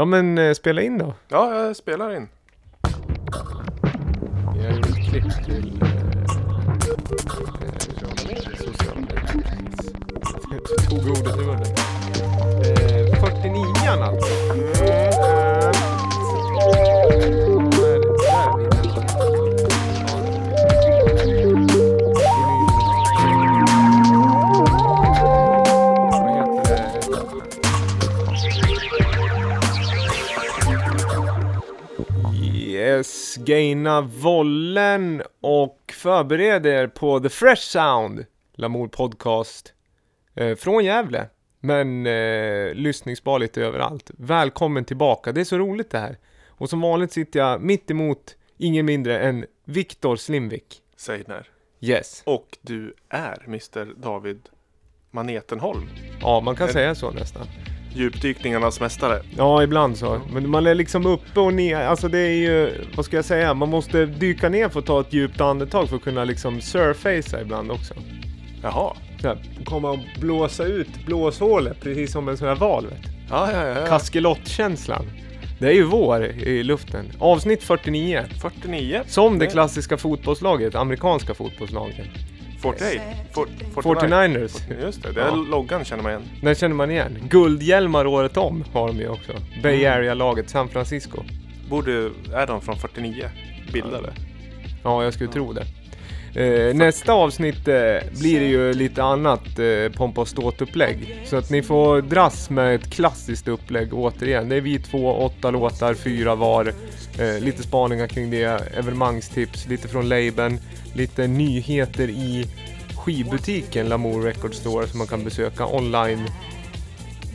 Ja men eh, spela in då. Ja, jag spelar in. Jag gjorde ett klipp till sociala medier. Tog ordet ur munnen. Eh, 49an alltså. Gaina vollen och förbered er på The Fresh Sound, Lamour Podcast eh, från Gävle. Men eh, lyssningsbar lite överallt. Välkommen tillbaka, det är så roligt det här. Och som vanligt sitter jag mitt emot ingen mindre än Viktor Slimvik. Seidner. Yes. Och du är Mr David Manetenholm. Ja, man kan En- säga så nästan. Djupdykningarnas mästare. Ja, ibland så. Men man är liksom uppe och ner. Alltså det är ju, vad ska jag säga, man måste dyka ner för att ta ett djupt andetag för att kunna liksom surfacea ibland också. Jaha. Så här, komma och blåsa ut blåshålet precis som en sån här val. Vet. Ja, ja, ja. Kaskelott-känslan. Det är ju vår i luften. Avsnitt 49. 49. Som det klassiska fotbollslaget, amerikanska fotbollslaget. 48. For, 49ers. Just det, det är Ja. loggan känner man igen. Den känner man igen. Guldhjälmar året om har de ju också. Bay Area-laget, San Francisco. Borde, är de från 49 bildade? Ja, jag skulle tro det. Eh, nästa avsnitt eh, blir det ju lite annat eh, pompa och ståt-upplägg. Så att ni får dras med ett klassiskt upplägg återigen. Det är vi två, åtta låtar, fyra var. Eh, lite spaningar kring det, evenemangstips, lite från labeln, lite nyheter i skivbutiken Lamour Record Store som man kan besöka online.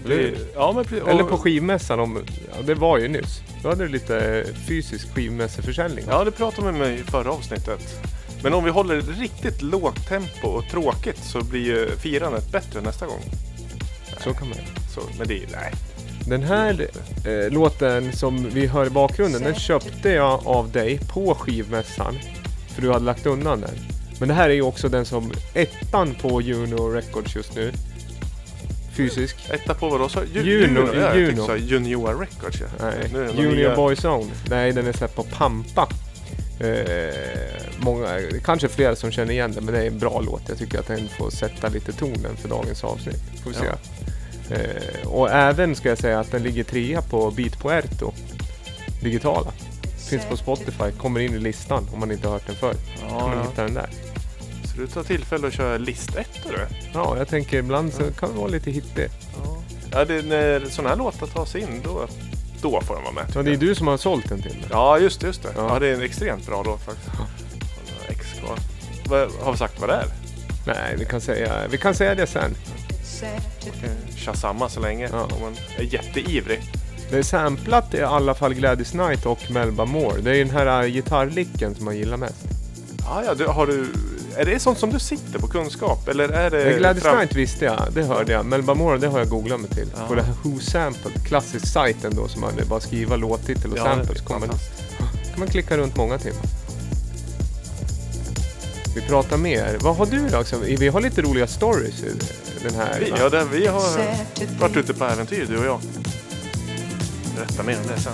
Det, ja, men. Eller på skivmässan, om, ja, det var ju nyss. Då hade du lite fysisk skivmässeförsäljning. Ja, det pratade med mig i förra avsnittet. Men om vi håller ett riktigt lågt tempo och tråkigt så blir ju firandet bättre nästa gång. Så kan man göra. Så, men det är nej. Den här eh, låten som vi hör i bakgrunden, den köpte jag av dig på skivmässan. För du hade lagt undan den. Men det här är ju också den som ettan på Juno Records just nu. Fysisk. Etta på vad då? Så, Ju, Juno, Juno, ja, jag Juno. Junior Records ja. Nej, Junior nya- Boy Zone. Nej, den är släppt på Pampa. Eh, många, kanske flera som känner igen den, men det är en bra låt. Jag tycker att den får sätta lite tonen för dagens avsnitt. Får vi se. Ja. Eh, och även ska jag säga att den ligger trea på Beat Puerto. Digitala. Finns på Spotify, kommer in i listan om man inte har hört den förr. Ja, Kan man ja. hitta den där. Så du tar tillfälle att köra listettor du? Ja, jag tänker ibland så kan det vara lite hittig. Ja. Ja, det, när sådana här låtar tas in då, då får de vara med. Ja, det är du som har sålt den till mig. Ja, just det. Just det. Ja. Ja. det är en extremt bra låt faktiskt. Kvar. Vad, har vi sagt vad det är? Nej, vi kan säga, vi kan säga det sen. Shazamma så länge. Ja. Om man är jätteivrig. Det är samplat i alla fall Gladys Knight och Melba Moore. Det är ju den här gitarrlicken som man gillar mest. Ja, ja, du, har du, är det sånt som du sitter på kunskap? Eller är det... Eh, Gladys fram- Knight visste jag, det hörde jag. Melba Moore, det har jag googlat mig till. Ja. På det här Who Sample, klassisk sajten då som man bara skriva låttitel och Ja, samples. kommer fantastiskt. kan man klicka runt många timmar. Vi pratar mer. Vad har du då? Också? Vi har lite roliga stories i den här. Vi, ja, där, vi har varit ute på äventyr du och jag. Berätta mer om det sen.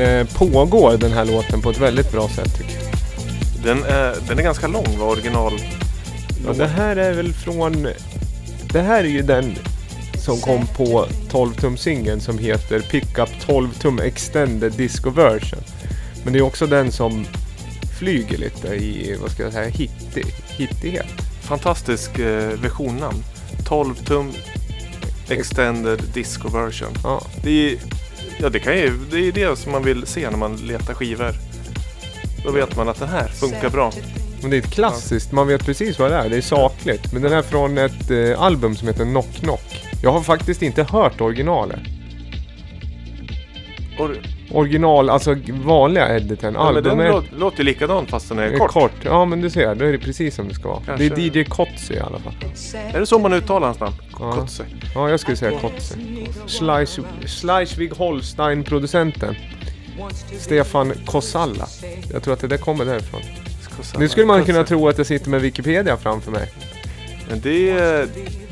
Den eh, pågår den här låten på ett väldigt bra sätt tycker jag. Den är, den är ganska lång, var original. Ja, det här är väl från... Det här är ju den som kom på 12-tum-singeln som heter Pickup 12-tum Extended Disco Version. Men det är också den som flyger lite i, vad ska jag säga, hittig, hittighet. Fantastisk eh,versionnamn. 12 tum Extended Disco Version. Ja, Det är, ja, det, kan ju, det är det som man vill se när man letar skivor. Då vet man att den här funkar bra. men det är ett klassiskt, man vet precis vad det är. Det är sakligt. Men den är från ett eh, album som heter Knock Knock. Jag har faktiskt inte hört originalet. Och, Original, alltså vanliga editen. ja, men den Albumet lå, låter ju likadant fast den är är kort. kort. Ja men du ser, då är det precis som det ska vara. Kanske- Det är DJ Kotze i alla fall. Är det så man uttalar hans namn? Ja. Kotze. Ja, jag skulle säga Kotze. Schleich- Schleswig-Holstein-producenten. Stefan Kosalla. Jag tror att det där kommer därifrån. Nu skulle man kunna tro att jag sitter med Wikipedia framför mig. Men det är...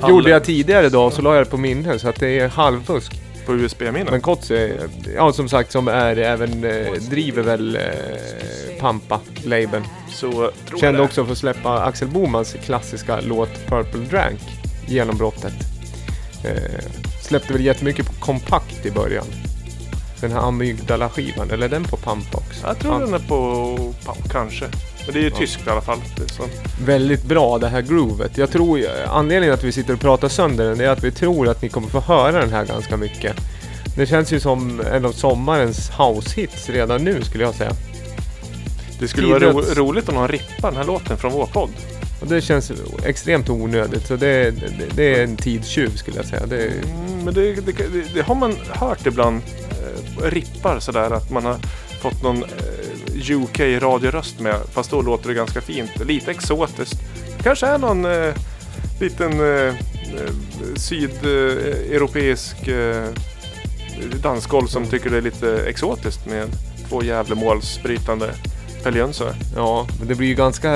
Gjorde jag tidigare idag så la jag det på minne så att det är halvfusk. På USB-minne? Men Kotze, ja som sagt som är även, eh, driver väl eh, Pampa, labeln. Så Kände det. också för att släppa Axel Bomans klassiska låt Purple Drank, genombrottet. Eh, släppte väl jättemycket på kompakt i början. Den här Amygdala-skivan, eller är den på Pampa också? Jag tror Ja. den är på... Pam- Kanske. Men det är ju tyskt i alla fall. Så. Väldigt bra det här groovet. Jag tror, anledningen att vi sitter och pratar sönder den är att vi tror att ni kommer få höra den här ganska mycket. Det känns ju som en av sommarens house-hits redan nu skulle jag säga. Det skulle vara ro, roligt om de rippar den här låten från vår podd. Och det känns extremt onödigt. Så det, det, det är en tidstjuv skulle jag säga. Det, Mm, men det, det har man hört ibland. Eh, rippar sådär att man har fått någon eh, UK-radioröst med. Fast då låter det ganska fint. Lite exotiskt. kanske är någon eh, liten eh, eh, sydeuropeisk eh, dansgolv som tycker det är lite exotiskt med två Gävlemålsbrytande peljönsar. Ja, men det blir ju ganska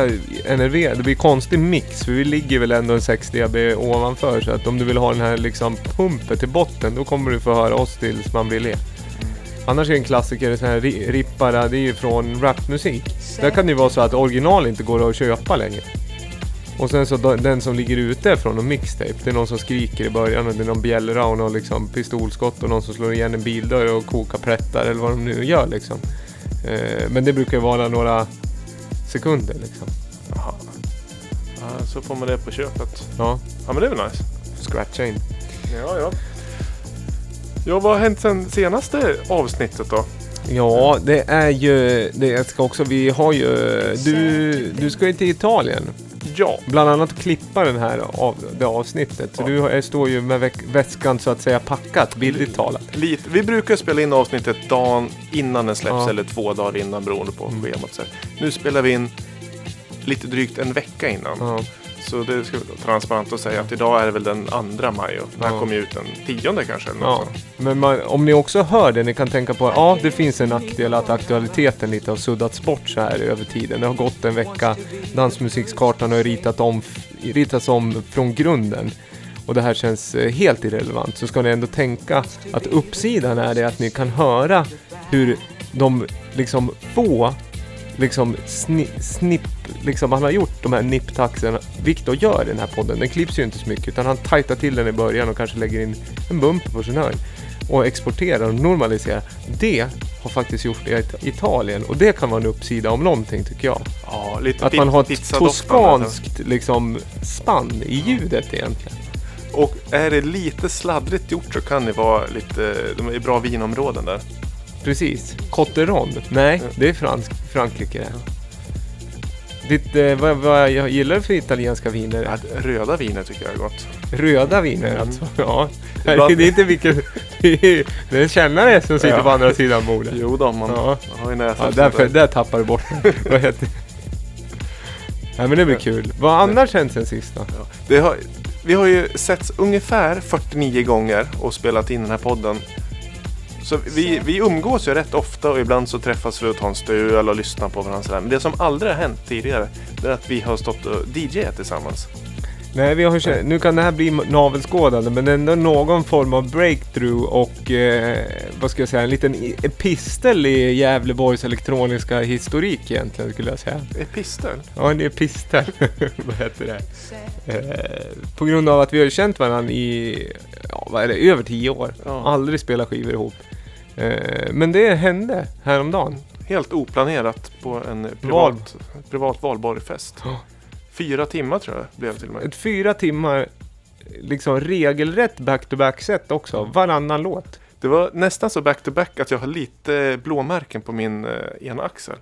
NRV. Det blir konstig mix för vi ligger väl ändå en 6 dB ovanför så att om du vill ha den här liksom pumpet till botten då kommer du få höra oss tills man blir le. Annars är en klassiker så här ri- det är ju från rapmusik. Där kan det ju vara så att original inte går att köpa längre. Och sen så den som ligger ute från en mixtape. Det är någon som skriker i början och det är någon bjällra och någon liksom pistolskott och någon som slår igen en bildörr och kokar plättar eller vad de nu gör liksom. Eh, men det brukar ju vara några sekunder liksom. Jaha. Ja, så får man det på köpet. Ja, Ja men det är väl nice. scratcha in. Ja, ja. Ja, vad har hänt sen senaste avsnittet då? Ja, det är ju, det ska också, vi har ju, du, du ska ju till Italien. Ja, Bland annat klippa den här av, det avsnittet. Så Ja. du står ju med väskan så att säga packat, bildligt talat. lite. Vi brukar spela in avsnittet dagen innan den släpps Ja. eller två dagar innan beroende på Mm. schemat. Så här. Nu spelar vi in lite drygt en vecka innan. Ja. Så det ska vara transparent att säga att idag är det väl den andra maj och den här Ja. kommer ut den tionde kanske. Eller Ja, men man, om ni också hör det, ni kan tänka på ja, det finns en nackdel att aktualiteten lite har suddats bort så här över tiden. Det har gått en vecka, dansmusikskartan har ritat om, ritats om från grunden. Och det här känns eh, helt irrelevant. Så ska ni ändå tänka att uppsidan är det att ni kan höra hur de liksom få liksom sni, snipp, liksom han har gjort de här nipptaxen. Viktor gör i den här podden. Den klipps ju inte så mycket utan han tajtar till den i början och kanske lägger in en bumper på sin höjd. Och exporterar och normaliserar. Det har faktiskt gjort i It- Italien och det kan vara en uppsida om någonting tycker jag. Ja, lite Att man har ett toskanskt liksom spann i ljudet egentligen. Och är det lite sladdrigt gjort så kan det vara lite, de är bra vinområden där. Precis. Cotteron? Nej, det är fransk, Frankrike det. Ditt, eh, vad, vad jag gillar för italienska viner? Ja, röda viner tycker jag är gott. Röda viner alltså? Ja. Ibland- Det är inte vilken... Det är, det är en kännare som sitter Ja. på andra sidan bordet. Jo då, man Ja. har ju näsan. Ja, därför, där. tappar du bort. Vad heter Nej men det blir kul. Vad annars hänt sen sist då? Ja. Det har, vi har ju setts ungefär 49 gånger och spelat in den här podden. Så vi, vi umgås ju rätt ofta och ibland så träffas vi och tar en stöl och lyssnar på varandra. sådär. Men det som aldrig har hänt tidigare det är att vi har stått och DJat tillsammans. Nej, vi har känt, nu kan det här bli navelskådande, men ändå någon form av breakthrough och eh, vad ska jag säga, en liten epistel i Gävleborgs elektroniska historik egentligen skulle jag säga. Epistel? Ja, det är pistel. vad heter det? Eh, på grund av att vi har känt varandra i, ja, vad är det, över tio år. Ja. Aldrig spelat skivor ihop. Eh, men det hände häromdagen. Helt oplanerat på en privat, privat valborgfest. Fyra timmar tror jag blev till och med. Ett fyra timmar liksom regelrätt back-to-back-set också. Varannan låt. Det var nästan så back-to-back att jag har lite blåmärken på min eh, ena axel.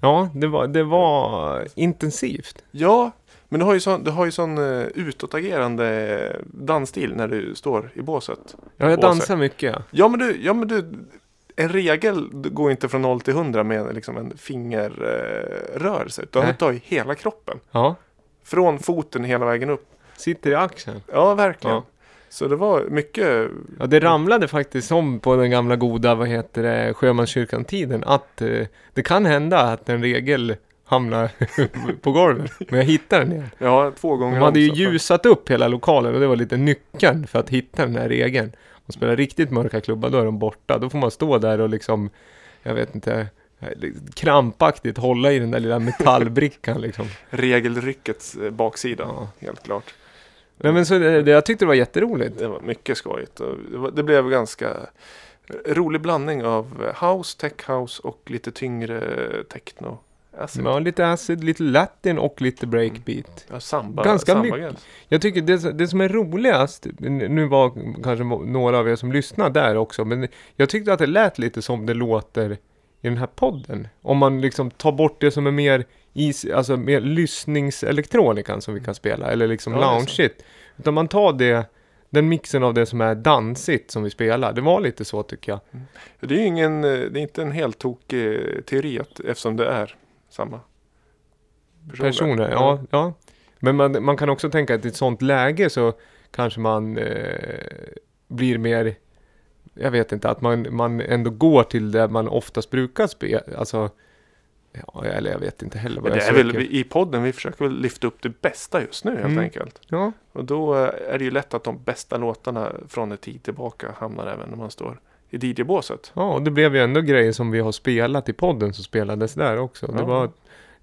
Ja, det var, det var intensivt. Ja, men du har ju sån, du har ju sån uh, utåtagerande dansstil när du står i båset. Ja, jag Båset. dansar mycket. Ja. Ja men du, ja, men du en regel går inte från 0 till 100 med liksom en fingerrörelse. utan Nej. du tar ju hela kroppen. ja, Från foten hela vägen upp. sitter i axeln. Ja, verkligen. Ja. Så det var mycket... Ja, det ramlade faktiskt som på den gamla goda, vad heter det, sjömanskyrkan-tiden, att eh, det kan hända att en regel hamnar på golvet. Men jag hittade den igen. Ja, två gånger De hade ju om, ljusat upp hela lokalen och det var lite nyckeln för att hitta den här regeln. Och spela riktigt mörka klubbar, då är de borta. Då får man stå där och liksom, jag vet inte, krampaktigt hålla i den där lilla metallbrickan liksom. Regelryckets eh, baksida. Ja. Helt klart. Nej men så det, det, jag tyckte det var jätteroligt. Det var mycket skojigt. Det, var, det blev ganska rolig blandning av house, tech house och lite tyngre techno. Acid. Ja, lite acid, lite latin och lite breakbeat. Ja, samba, Ganska samba mycket. gräns. Jag tycker det, det som är roligast, nu var kanske några av er som lyssnar där också, men jag tyckte att det lät lite som det låter i den här podden. Om man liksom tar bort det som är mer, is, alltså mer lyssningselektronikan som vi kan spela, eller liksom Ja, loungeigt. Utan man tar det, den mixen av det som är dansigt som vi spelar. Det var lite så tycker jag. Det är ju ingen, eh, det är inte en helt tokig teori eftersom det är samma personer. Personer, ja. ja. Men man, man kan också tänka att i ett sånt läge så kanske man eh, blir mer, jag vet inte, att man, man ändå går till det man oftast brukar spela. Alltså, ja, eller jag vet inte heller vad det jag är väl söker. i podden, vi försöker väl lyfta upp det bästa just nu helt Mm. enkelt. Ja, Och då eh, är det ju lätt att de bästa låtarna från en tid tillbaka hamnar även när man står i DJ-båset. ja, och det blev ju ändå grejer som vi har spelat i podden som spelades där också. Det Ja. var,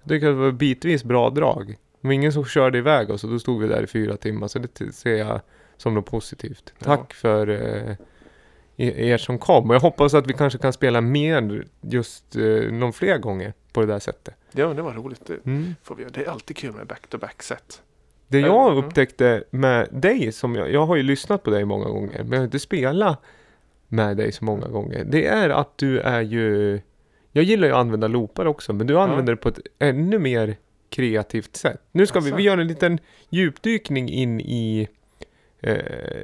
jag tycker att det var bitvis bra drag. Det var ingen som körde iväg oss och då stod vi där i fyra timmar. Så det ser jag som något positivt. Ja. Tack för eh, e- er som kom. Och jag hoppas att vi kanske kan spela mer just eh, någon fler gånger på det där sättet. Ja, men det var roligt. Det, Mm. får vi, det är alltid kul med back-to-back set. Det Ja, jag ja. upptäckte med dig, som jag, jag har ju lyssnat på dig många gånger, men jag har inte spelat med dig så många gånger. Det är att du är ju, jag gillar ju att använda loopar också, men du använder det på ett ännu mer kreativt sätt. Nu ska vi, Asså. vi gör en liten djupdykning in i eh,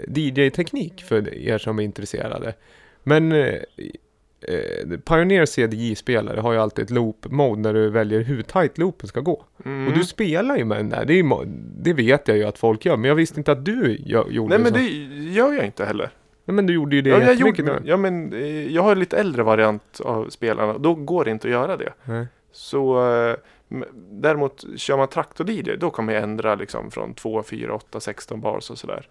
DJ-teknik för er som är intresserade. Men eh, eh, Pioneer CDJ-spelare har ju alltid ett loop-mode när du väljer hur tight loopen ska gå. Mm. Och du spelar ju med den där. Det, ju det vet jag ju att folk gör. Men jag visste inte att du gö- gjorde Nej, men så. det gör jag inte heller. Nej, men du gjorde ju det Ja, jag, jättemycket. gjorde, ja, men, eh, jag har en lite äldre variant av spelarna. Då går det inte att göra det. Nej. Så eh, däremot kör man traktor-DJ, då kan man ju ändra liksom från 2, 4, 8, 16 bars och sådär.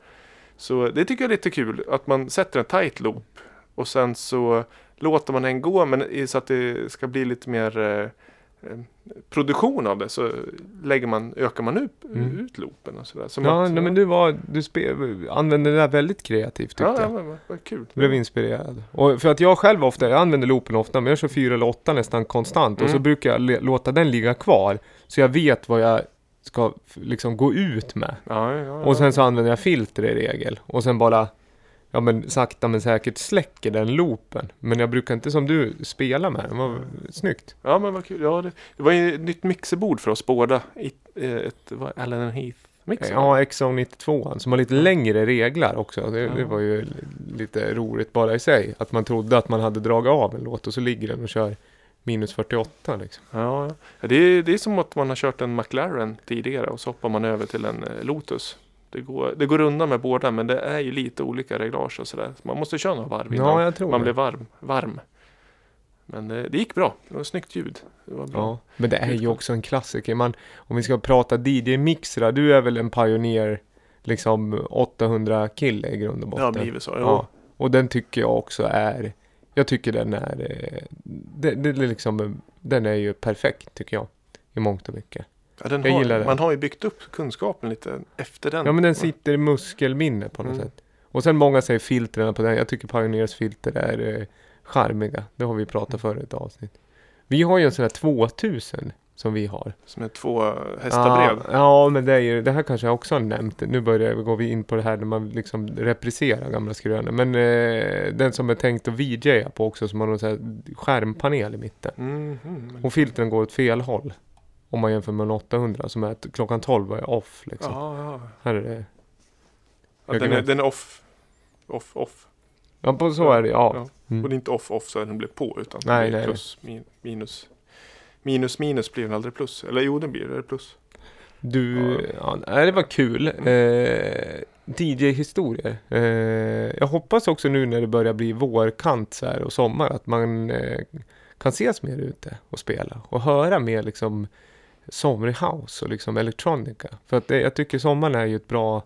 Så det tycker jag är lite kul, att man sätter en tight loop och sen så låter man den gå, men så att det ska bli lite mer eh, produktion av det så lägger man, ökar man upp, Mm. ut loopen och sådär. Som Ja, att- nej, men du, var, du spe, använde det där väldigt kreativt tyckte ja, ja, jag. men vad- kul. Blev inspirerad. Och för att jag själv ofta, jag använder loopen ofta, men jag kör fyra eller åtta nästan konstant. Och så Mm. brukar jag låta den ligga kvar. Så jag vet vad jag ska liksom gå ut med. Ja, ja, ja. Och sen så använder jag filter i regel. Och sen bara, ja men sakta men säkert släcker den loopen. Men jag brukar inte som du spela med den. Det var snyggt. Ja men vad kul. Ja, det, det var ju ett nytt mixerbord för oss båda. I, eh, ett, vad, Allen Heath mixer. Ja, XO92 som har lite längre reglar också. Det, det Ja. var ju lite roligt bara i sig. Att man trodde att man hade dragit av en låt och så ligger den och kör minus 48 liksom. Ja, ja. Ja, det, är, det är som att man har kört en McLaren tidigare och så hoppar man över till en eh, Lotus. Det går, det går undan med båda men det är ju lite olika reglage och sådär. Så man måste köra några varv innan Ja, jag tror man det. blir varm. varm. Men eh, det gick bra. Det var snyggt ljud. Det var bra. Ja, men det är ju också en klassiker. Man, om vi ska prata DJ-mixrar, du är väl en pioneer liksom 800 kille i grund och Det har botten. blivit så. Ja. Och den tycker jag också är, jag tycker den är, eh, det, det liksom, den är ju perfekt tycker jag. I mångt och mycket. Ja, den Jag har, gillar. Man har ju byggt upp kunskapen lite efter den. Ja men den sitter i muskelminne på något Mm. sätt. Och sen många säger filtren på den. Jag tycker Pioneers filter är eh, charmiga. Det har vi pratat för i ett avsnitt. Vi har ju en sån här 2000 som vi har. Som är två hästar bred. Ja, ja, men det är ju, det här kanske jag också har nämnt. Nu börjar vi gå vi in på det här när man liksom repriserar gamla skrönor. Men eh, den som är tänkt att VJa på också som har någon sån här skärmpanel i mitten. Mm, mm. Och filtren går åt fel håll. Om man jämför med en 800 som är att klockan 12 är off liksom. Ja, ja. Här är det. ja den, är, den är off. Off, off. Ja, på så är det ja. Ja. Mm. Och det är inte off, off så att den blir på utan Nej, nej, plus, min, minus. Minus, minus blir väl aldrig plus. Eller jo, det blir det. plus. Du, ja. nej, det var kul. Eh, DJ-historier. Eh, jag hoppas också nu när det börjar bli vårkant så här och sommar att man eh, kan ses mer ute och spela och höra mer liksom somrig house och liksom electronica. För att det, jag tycker sommaren är ju ett bra,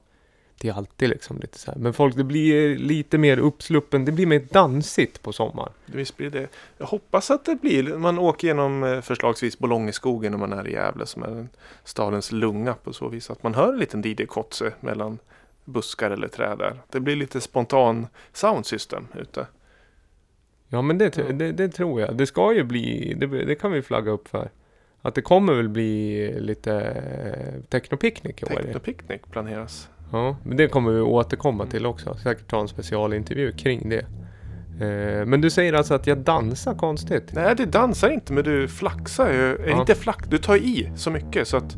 det är alltid liksom lite så här, men folk det blir lite mer uppsluppen, det blir mer dansigt på sommaren. Visst blir det. Jag hoppas att det blir. Man åker genom eh, förslagsvis Bolongeskogen när man är i Gävle som är en stadens lunga på så vis. Att man hör en liten DJ-kotse mellan buskar eller träd där. Det blir lite spontan soundsystem ute. Ja men det, det, det tror jag. Det ska ju bli, det, det kan vi flagga upp för. Att det kommer väl bli lite eh, technopicknick i år. Technopicnic planeras. Ja, men det kommer vi återkomma till också. Säkert ta en specialintervju kring det. Eh, men du säger alltså att jag dansar konstigt? Nej, du dansar inte men du flaxar ju. Ja. Inte flack, du tar i så mycket så att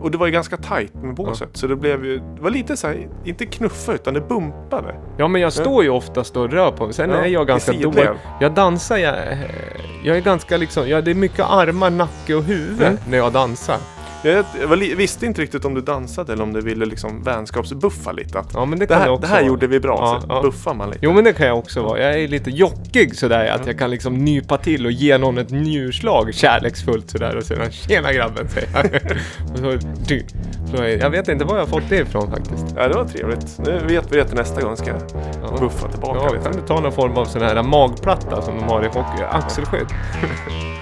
och det var ju ganska tajt med båset så det blev ju, det var lite så här, inte knuffa utan det bumpade. Ja men jag står ju oftast och rör på mig. Sen Ja, är jag ganska dålig. Jag dansar, jag, jag är ganska liksom, ja det är mycket armar, nacke och huvud Mm. när jag dansar. Jag, visste inte riktigt om du dansade eller om du ville liksom vänskapsbuffa lite. Att Ja men det det, kan jag här, också det här vara. gjorde vi bra, Ja, så ja. buffar man lite. Jo men det kan jag också vara. Jag är lite jockig sådär att jag kan liksom nypa till och ge någon ett njurslag kärleksfullt sådär och sedan tjena grabben säger jag. så, så, jag vet inte var jag fått det ifrån faktiskt. Ja, det var trevligt. Nu vet vi det till nästa gång ska jag Ja. buffa tillbaka Ja, lite. kan du ta någon form av sån här magplatta som de har i hockey? Axelskydd.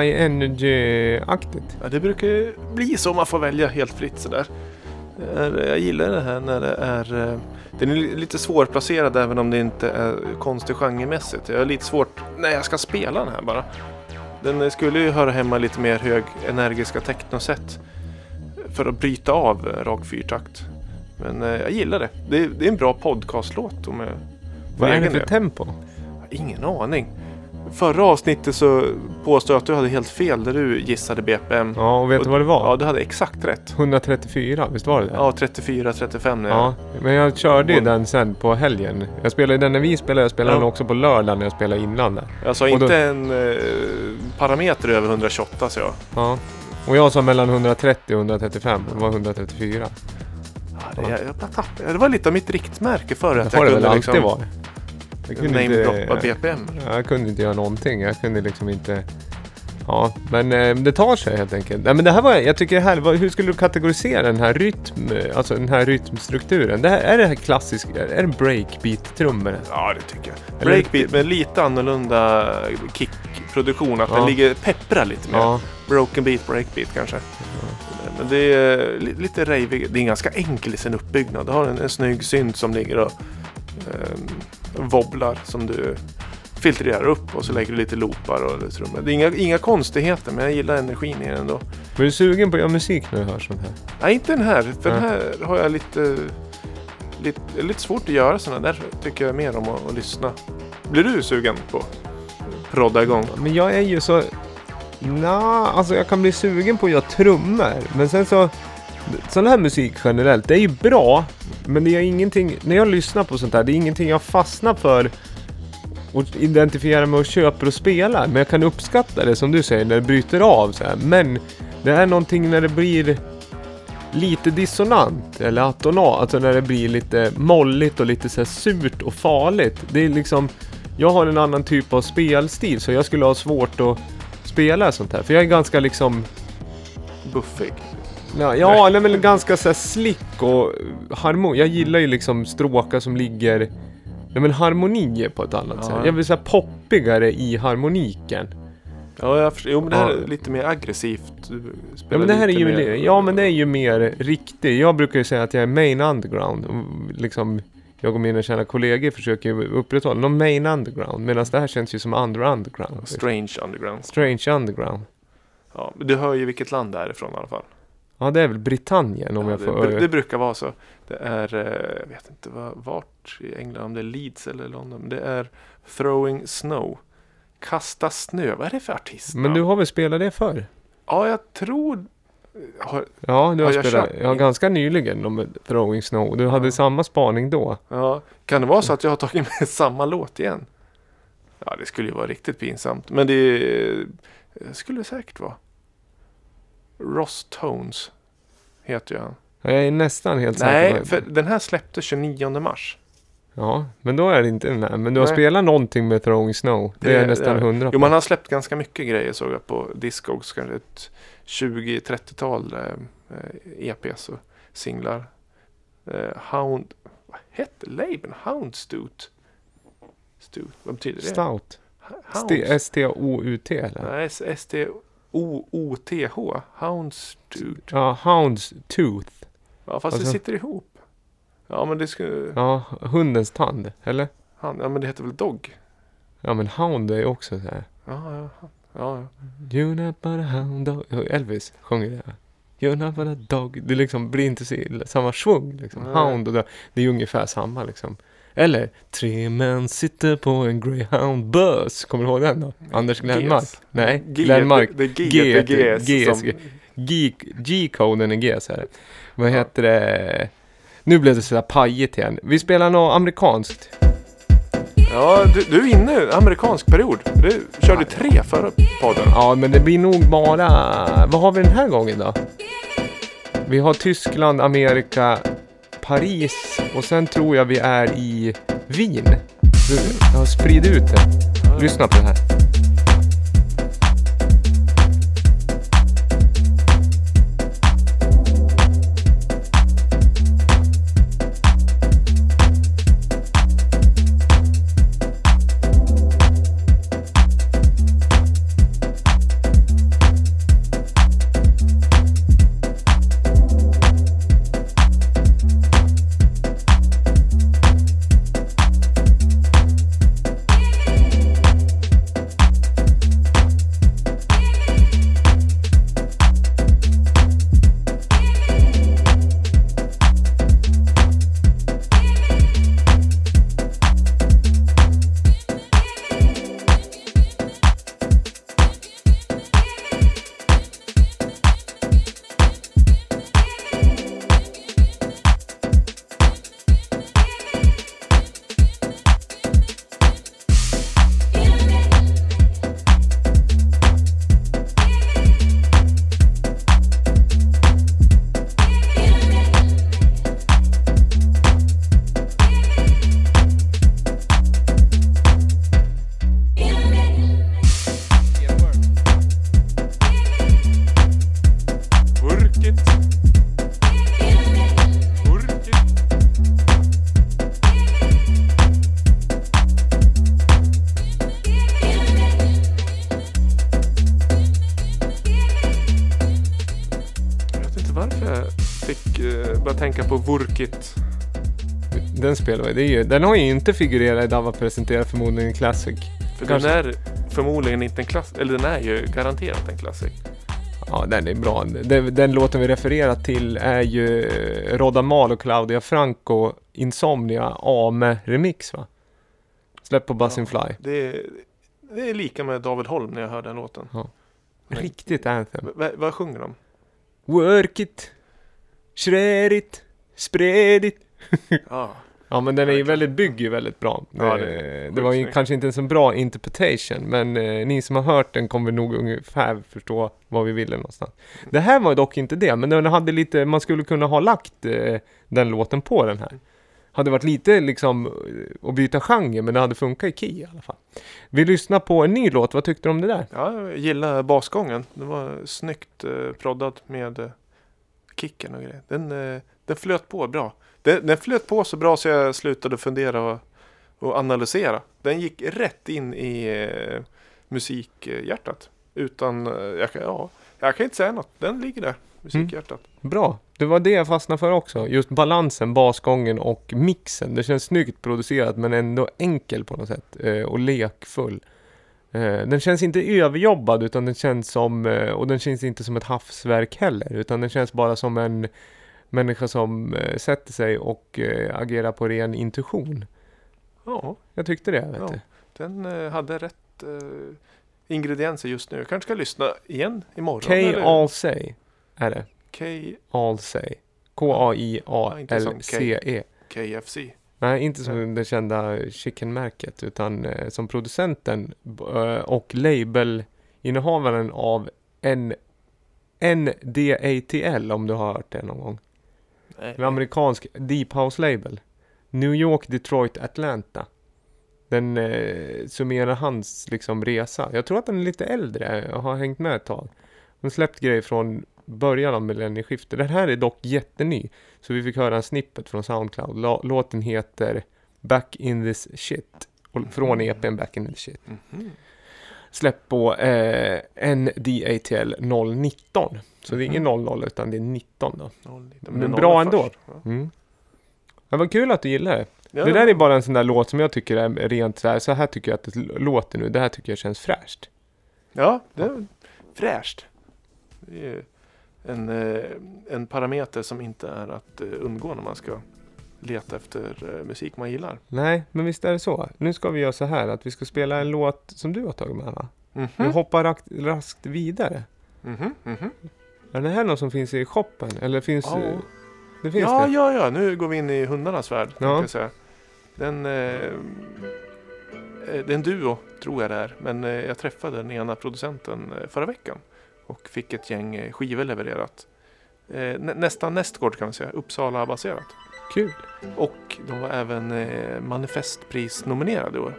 high energy-aktigt. Ja, det brukar ju bli så man får välja helt fritt sådär. Är- Jag gillar det här när det är... eh, Den är li- lite svårplacerad även om det inte är konstig genremässigt. Jag har lite svårt när jag ska spela den här bara. Den skulle ju höra hemma lite mer hög energiska technoset. För att bryta av eh, rak fyrtakt. Men eh, jag gillar det. Det är, det är en bra podcastlåt. Vad är det för tempo? Ingen aning. Förra avsnittet så påstå att du hade helt fel där du gissade BPM. Ja, och vet du vad det var? Ja, du hade exakt rätt. 134, visst var det det? Ja, 34, 35 när Ja, men jag körde ju Och- den sen på helgen. Jag spelade den när vi spelade, jag spelade Ja. den också på lördag när jag spelade innan där. jag sa och då- inte en eh, parameter över 128 så jag. Ja. Och jag sa mellan 130 och 135, det var 134. Ja, det, jag, jag tappade. Det var lite av mitt riktmärke förr. Det har jag det väl kunde alltid liksom varit. Jag kunde, namedroppa inte, BPM. jag kunde inte göra någonting. Jag kunde liksom inte... Ja, men eh, det tar sig helt enkelt. Nej, men det här var, jag tycker det här, var- hur skulle du kategorisera den här rytm, alltså den här rytmstrukturen? Det här, är det här klassisk, är det breakbeat-trummor? Ja, det tycker jag. Breakbeat med lite annorlunda kickproduktion. Att Ja. den ligger pepprar lite mer. Ja, Broken beat, breakbeat kanske. Men det är li- lite ravig. Det är ganska enkel i sin uppbyggnad. Du har en, en snygg synt som ligger och eh, wobblar som du filtrerar upp och så lägger du lite loopar och lite trummor. Det är inga, inga konstigheter men jag gillar energin i den ändå. var du sugen på att göra musik när du hör sånt här? Nej, inte den här. Den här har jag lite, lite, lite svårt att göra sådana. Där tycker jag mer om att, att lyssna. Blir du sugen på att prodda igång? Men jag är ju så... Nja, alltså jag kan bli sugen på att göra trummor. Men sen så... Sån här musik generellt, det är ju bra. Men det är ingenting... När jag lyssnar på sånt här, det är ingenting jag fastnar för och identifierar mig och köper och spelar. Men jag kan uppskatta det som du säger, när det bryter av så här. Men det är någonting när det blir lite dissonant eller atonalt, Alltså när det blir lite molligt och lite så här surt och farligt. Det är liksom... Jag har en annan typ av spelstil så jag skulle ha svårt att spela sånt här. För jag är ganska liksom... Buffig. Ja, ja nej, men ganska så här slick och harmon. Jag gillar ju liksom stråkar som ligger... Ja men harmonier på ett annat sätt. Jag vill säga poppigare i harmoniken. Ja, jag förstår. Jo, men det här är lite mer aggressivt. Ja men det här är ju... mer- Ja men det är ju mer riktigt. Jag brukar ju säga att jag är main underground. Liksom, jag och mina kära kollegor försöker ju upprätthålla någon main underground. Medan det här känns ju som under underground. Strange underground. Strange underground. Ja, men du hör ju vilket land det är ifrån i alla fall. Ja det är väl Britannien om Ja, jag det, får... bru- det brukar vara så. Det är, eh, jag vet inte vart i England, om det är Leeds eller London. Det är Throwing Snow. Kasta snö. Vad är det för artist? Men du har väl spelat det förr? Ja, jag tror... Har, Ja, du har jag spelat. kör- Ja, ganska nyligen om Throwing Snow. Du hade Ja. samma spaning då. ja, kan det vara så att jag har tagit med samma låt igen? Ja, det skulle ju vara riktigt pinsamt. Men det eh, skulle det säkert vara. Ross Tones heter ju han. Ja, Jag är nästan helt säker Nej, för den här släpptes 29 mars. Ja, men då är det inte den här. Men du har Nej. spelat någonting med Throwing Snow. Det, Det- är jag nästan hundra Jo, på. man har släppt ganska mycket grejer såg jag på Discogs. Kanske ett 20-30-tal eh, EPs och singlar. Eh, Hound... Vad hette labeln? Houndstooth? Stooth, vad betyder det? Stout. St- S-T-O-U-T eller? Nej, S- S-T-O-O-T-H. Houndstooth. Ja, Hounds Tooth. Ja, fast det Alltså- sitter ihop. Ja, men det skulle... Ja, hundens tand. Eller? Han, ja, men det heter väl Dog? Ja, men Hound är ju också så här. Ja, ja. ja, ja. You're not but a hound dog. Elvis sjunger det. You're not but a dog. Det liksom blir inte så samma svung. Liksom. Nej. Hound och dog. Det är ungefär samma liksom. Eller Tre män sitter på en greyhound bus. Kommer du ihåg den då? Anders Glenmark? Nej, G, Glenmark. Det, är G, G-koden är G så är det. Vad heter det? Nu blev det sådär pajigt igen. Vi spelar något amerikanskt. Ja, du, du är inne i amerikansk period. Du körde tre förra podden. Ja, men det blir nog bara... Vad har vi den här gången då? Vi har Tyskland, Amerika, Paris och sen tror jag vi är i Wien. Jag har spridit ut det. Lyssna på det här. Det är ju, den har ju inte figurerat i Dava presenterar förmodligen en Classic. För Kanske. den är förmodligen inte en klass, eller den är ju garanterat en klassik. Ja, den är bra. Den, den låten vi refererar till är ju Rodda Mal och Claudia Franco Insomnia Ame Remix va? Släpp på Buzzing Fly. Det är, det är lika med David Holm när jag hör den låten. Riktigt anthem. V- vad sjunger de? Work it, shred it, spread it. Ja, Ja men den är ju väldigt, bygger ju väldigt bra. Ja, det det, är det var ju kanske inte en så bra interpretation men eh, ni som har hört den kommer nog ungefär förstå vad vi ville någonstans. Det här var dock inte det, men den hade lite, man skulle kunna ha lagt eh, den låten på den här. Hade varit lite liksom eh, att byta genre men det hade funkat i key i alla fall. Vi lyssnar på en ny låt, vad tyckte du om det där? ja jag gillar basgången. Det var snyggt eh, proddat med eh, kicken och grejer. Den, eh, den flöt på bra. Den, den flöt på så bra så jag slutade fundera och, och analysera. Den gick rätt in i eh, musikhjärtat. Utan, eh, jag, kan- ja, jag kan inte säga något. Den ligger där, musikhjärtat. Mm. Bra, det var det jag fastnade för också. Just balansen, basgången och mixen. Det känns snyggt producerat men ändå enkel på något sätt. Eh, och lekfull. Eh, den känns inte överjobbad utan den känns som, eh, och den känns inte som ett havsverk heller. Utan den känns bara som en människa som eh, sätter sig och eh, agerar på ren intuition. Ja, Jag tyckte det, vet Ja. du. den eh, hade rätt eh, ingredienser just nu. Jag kanske ska lyssna igen imorgon. K eller? Say är det. K All Say. Ja, inte som K-A-I-A-L-C-E. KFC. Nej, inte som det kända chicken-märket utan eh, som producenten b- eh, och labelinnehavaren av en NDATL om du har hört det någon gång. En amerikansk deep house label. New York, Detroit, Atlanta. Den eh, summerar hans liksom resa. Jag tror att den är lite äldre och har hängt med ett tag. Hon släppt grejer från början av millennieskiftet. Den här är dock jätteny. Så vi fick höra en snippet från Soundcloud. Låten heter Back in this shit. Och från EPn Back in this shit. Mhm. Släpp på eh, NDATL 019. Så det är ingen 00 utan det är 19 då. Noll, lite. Men det är bra ändå. först. Ja. Mm. Det var kul att du gillar det. Ja, Det där är bara en sån där låt som jag tycker är rent så här, så här tycker jag att det låter nu. Det här tycker jag känns fräscht. Ja, det är fräscht. Det är en, eh, en parameter som inte är att eh, undgå när man ska leta efter eh, musik man gillar. Nej, men visst är det så. Nu ska vi göra så här att vi ska spela en låt som du har tagit med va? Mhm. Vi hoppar rakt, raskt vidare. Mhm, mhm. Är det här något som finns i shoppen? Eller finns Ja. det? Finns Ja, det? ja, ja, nu går vi in i hundarnas värld. Ja. Jag säga. Den, eh, eh, det är en duo, tror jag det är. Men eh, jag träffade den ena producenten eh, förra veckan. Och fick ett gäng skivor levererat. Nä, nästan nästgård kan man säga, Uppsala-baserat. Kul. Och de var även eh, manifestprisnominerade i år.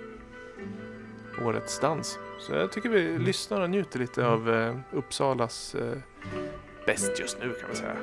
Årets dans. Så jag tycker vi lyssnar och njuter lite av eh, Uppsalas eh, bäst just nu kan man säga.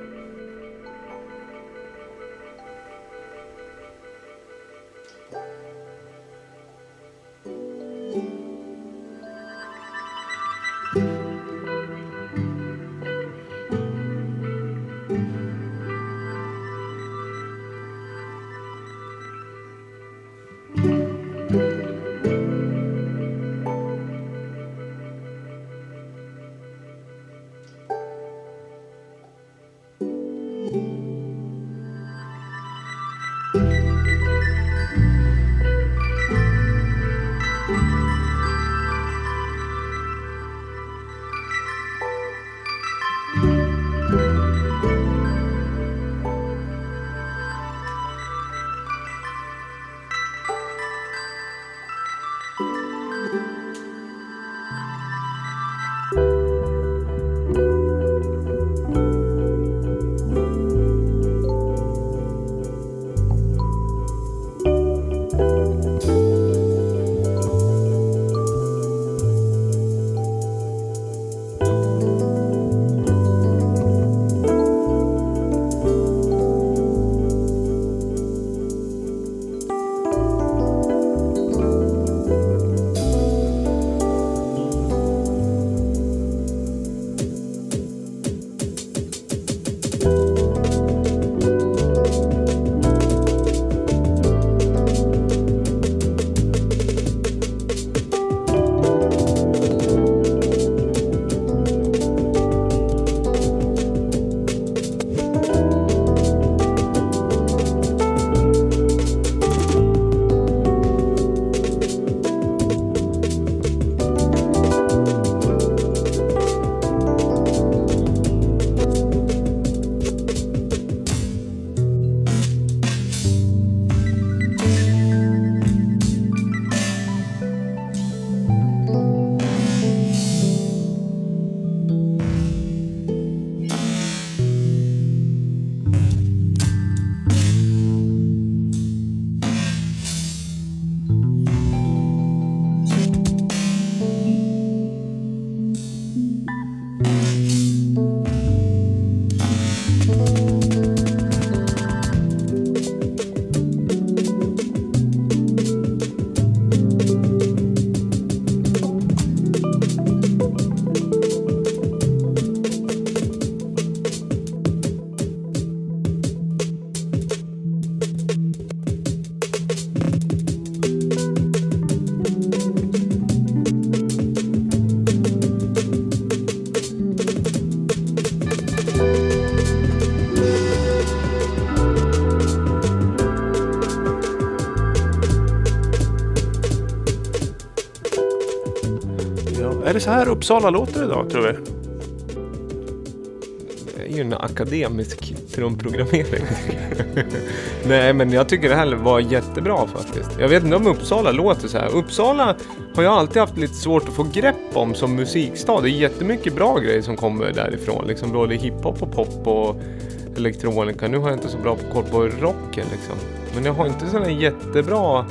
Så här Uppsala låter idag tror vi? Det är ju en akademisk trumprogrammering. Nej, men jag tycker det här var jättebra faktiskt. Jag vet inte om Uppsala låter så här. Uppsala har jag alltid haft lite svårt att få grepp om som musikstad. Det är jättemycket bra grejer som kommer därifrån. Liksom både hiphop och pop och elektronika. Nu har jag inte så bra koll på rocken liksom. Men jag har inte sån här jättebra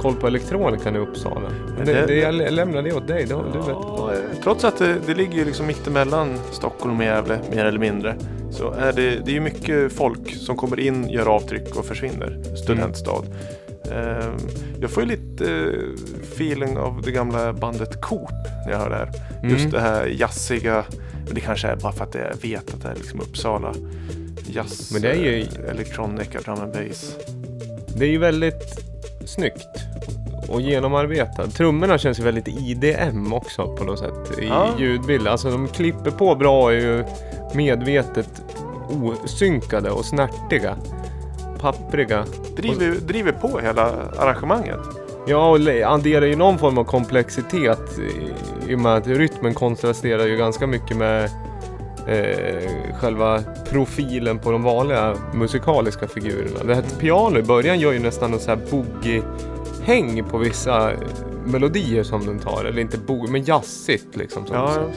koll på elektronikan i Uppsala. Men Det, det- det, jag lä- lämnar det åt dig, det har du vet. Eh, trots att det, det ligger ju liksom mittemellan Stockholm och Gävle, mer eller mindre. Så är det, det är ju mycket folk som kommer in, gör avtryck och försvinner. Studentstad. Ehm, jag får ju lite eh, feeling av det gamla bandet Coop när jag hör det här. Just Mm. det här jazziga. Det kanske är bara för att jag vet att det är liksom Uppsala. Jazz, Men det är ju- eh, electronica, drum and bass. Det är ju väldigt snyggt och genomarbetat. Trummorna känns ju väldigt IDM också på något sätt i Ja. ljudbild. Alltså de klipper på bra är ju medvetet osynkade och snärtiga. Pappriga. Driver, driver på hela arrangemanget. Ja, och adderar ju någon form av komplexitet i, och med att rytmen kontrasterar ju ganska mycket med eh, själva profilen på de vanliga musikaliska figurerna. Det här piano i början gör ju nästan något så här boogie-häng på vissa eh, melodier som den tar. Eller inte boogie, men jazzigt liksom. Som Ja.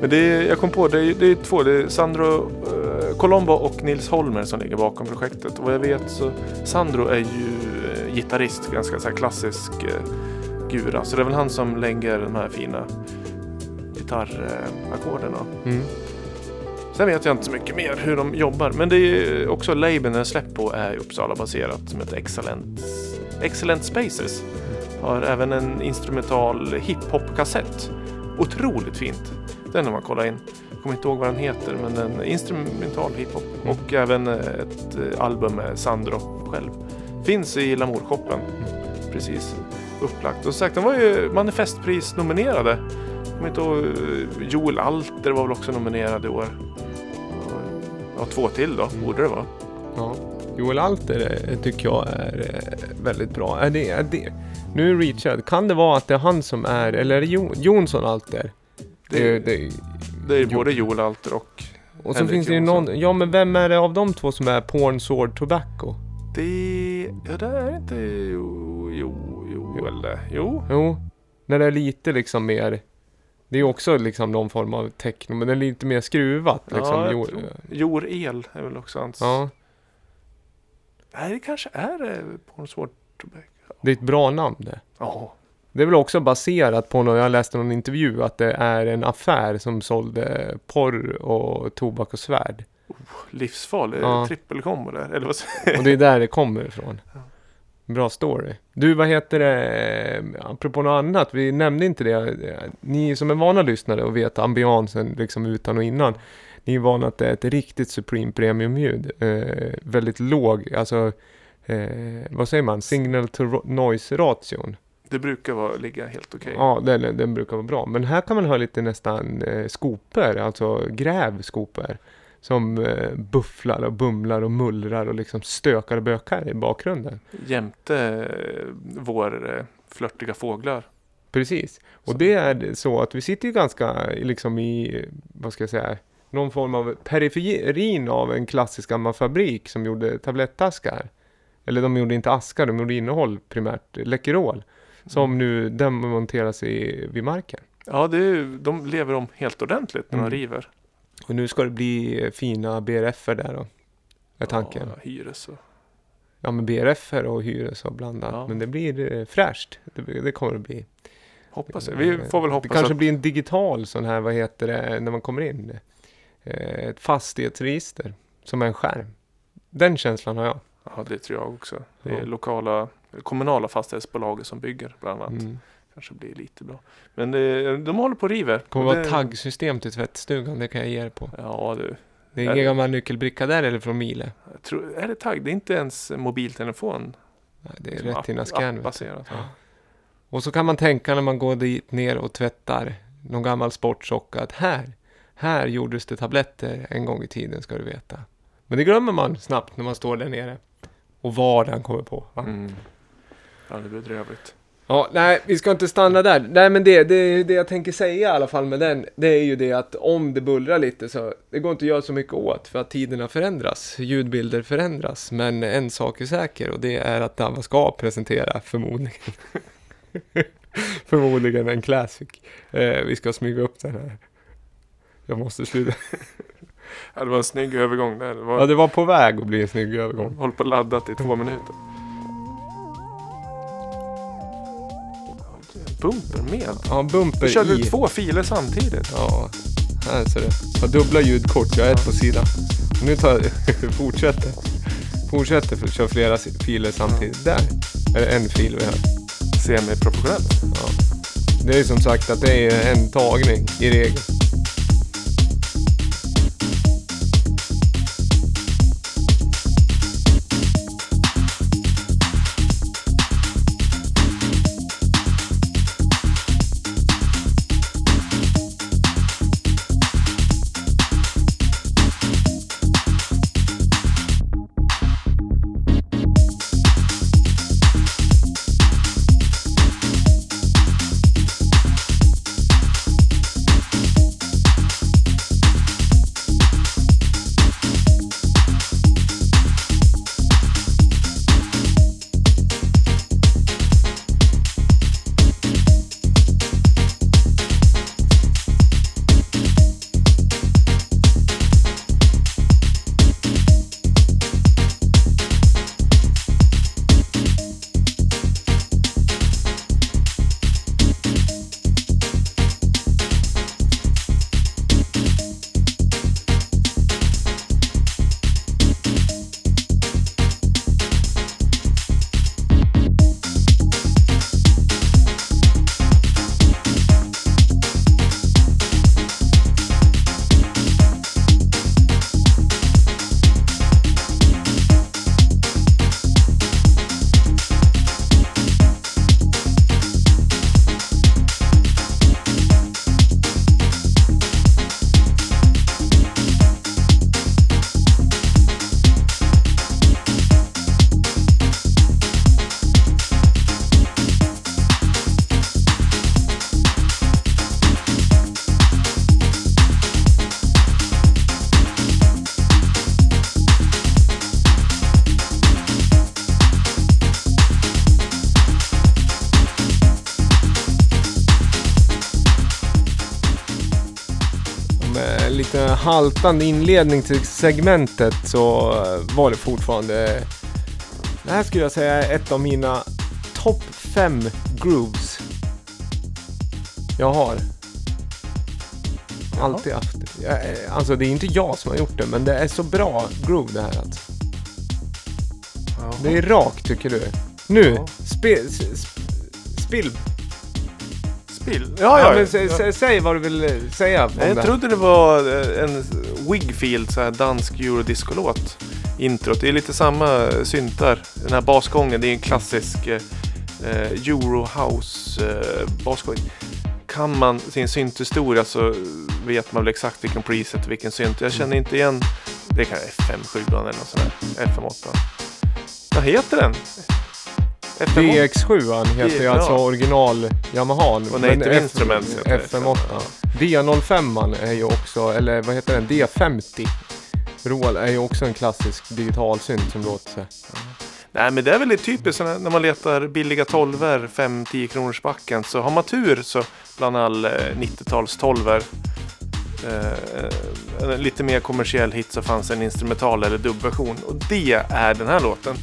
Men det är, jag kom på, det är, det är två. Det är Sandro eh, Colombo och Nils Holmer som ligger bakom projektet. Och vad jag vet så Sandro är ju eh, gitarrist, ganska så här klassisk eh, gura. Så det är väl han som lägger de här fina gitarrackorden. Eh, Mm. Sen vet jag inte så mycket mer hur de jobbar. Men det är också labeln den släppt på är Uppsala-baserat som heter Excellent, Excellent Spaces. Har även en instrumental hiphop-kassett. Otroligt fint. Den har man kollat in. Jag kommer inte ihåg vad den heter men en instrumental hiphop. Mm. Och även ett eh, album med Sandro själv. Finns i Lamour-shoppen. Precis upplagt. Och som sagt, de var ju manifestpris-nominerade. Kommer inte ihåg, eh, Joel Alter var väl också nominerad i år. Ja, två till då, Mm. borde det vara. Ja. Joel Alter eh, tycker jag är eh, väldigt bra. Är det, är det, nu är Richard, kan det vara att det är han som är, eller är det jo, Jonsson Alter? Det- Det, det, Det är Jo. både Joel Alter och och så finns det ju någon, ja men vem är det av de två som är Porn Sword Tobacco? det... Ja, det är inte jo, jo, Joel det. Jo. Jo, när det är lite liksom mer, det är också liksom någon form av techno, men det är lite mer skruvat liksom. ja, Jo, jag tror. Jor El är väl också hans. ja, Nej, det kanske är eh, Porn Sword Tobacco. det är ett bra namn det. Ja. Det är väl också baserat på någon, jag läste någon intervju att det är en affär som sålde porr och tobak och svärd. Livsfarlig Ja. trippelkombo där. Eller vad säger Och det är där det kommer ifrån. Ja. Bra story. Du, vad heter det, apropå något annat, vi nämnde inte det. Ni som är vana lyssnare och vet ambiansen liksom utan och innan. Ni är vana att det är ett riktigt Supreme Premium-ljud. Eh, väldigt låg, alltså, eh, vad säger man, signal to ro- noise ration. Det brukar vara, ligga helt okej. Ja, den, den brukar vara bra. Men här kan man höra lite nästan eh, skopor, alltså grävskopor. Som eh, bufflar och bumlar och mullrar och liksom stökar och bökar i bakgrunden. Jämte eh, vår eh, flörtiga fåglar. Precis. Och Så. det är så att vi sitter ju ganska liksom i, vad ska jag säga, någon form av periferin av en klassisk gammal fabrik som gjorde tablettaskar. Eller de gjorde inte askar, de gjorde innehåll primärt, Läkerol. Som nu demonteras i, vid marken. Ja, det är, de lever om helt ordentligt när Mm. de river. Och nu ska det bli eh, fina BRF-er där då. Är tanken. Ja, hyres och... Ja men BRF-er och hyres och blandat. Ja. Men det blir eh, fräscht. Det, det kommer det bli. Hoppas jag. Vi får väl Det hoppas kanske att... blir en digital sån här, vad heter det, när man kommer in. Eh, Ett fastighetsregister. Som är en skärm. Den känslan har jag. Ja, det tror jag också. Det är Ja. lokala, kommunala fastighetsbolag som bygger bland annat. Mm. Kanske blir lite bra. Men det, de håller på och river. Det kommer Och vara det- taggsystem till tvättstugan, det kan jag ge er på. Ja, du. Det är ingen det- gammal nyckelbricka där eller från Miele. Tror, är det tagg? Det är inte ens mobiltelefon. Nej, det är Som rätt innan app- scan. vet du. appbaserat, ja. Och så kan man tänka när man går dit ner och tvättar någon gammal sportsocka att här, här gjordes det tabletter en gång i tiden ska du veta. Men det glömmer man snabbt när man står där nere. Och vardagen kommer på. va? Mm. Ja, det blir bedrövligt. Ja, nej, vi ska inte stanna där. Nej, men det, det, det jag tänker säga i alla fall med den, det är ju det att om det bullrar lite så, det går inte att göra så mycket åt för att tiderna förändras, ljudbilder förändras. Men en sak är säker och det är att Dava ska presentera förmodligen. förmodligen en classic. Eh, vi ska smyga upp den här. Jag måste sluta. Det var en snygg övergång där. Det var, Ja, det var på väg att bli en snygg övergång. Håll på laddat i två minuter. Bumper med. Ja, bumper Du körde i. två filer samtidigt. Ja, här ser du. Jag har dubbla ljudkort, jag har ett på sidan. Och nu tar jag, fortsätter. Fortsätter för att köra flera filer samtidigt. Där är det en fil vi har. Semi-professionellt. Ja. Det är som sagt att det är en tagning i regel. Haltande inledning till segmentet så eh, var det fortfarande... Det här skulle jag säga är ett av mina topp fem grooves jag har. Alltid haft. Eh, alltså det är inte jag som har gjort det, men det är så bra groove det här alltså. Det är rakt tycker du. Nu, Ja. spe, s- s- spill. Spill. Ja, men sä, sä, säg vad du vill eh, säga om Nej, det. jag trodde det var eh, en Wigfield, så här dansk eurodiscolåt. Introt. Det är lite samma syntar. Den här basgången, det är en klassisk eh, eh, Eurohouse eh, basgång. Kan man sin synthistoria så vet man väl exakt vilken preset och vilken synt. Jag känner inte igen. Det kan vara FM7 eller något sånt där. FM8. Vad heter den? FM8? DX7 heter ju Ja. alltså original Yamahan. Och Native Instruments heter det. FM8. D05 är ju också, eller vad heter den? D50. Roal är ju också en klassisk digitalsynt som låter sig. Nej men det är väl lite typiskt när man letar billiga tolver 5-10 kronors backen så har man tur så bland all eh, 90-tals tolver eh, en lite mer kommersiell hit så fanns en instrumental eller dubbversion och det är den här låten.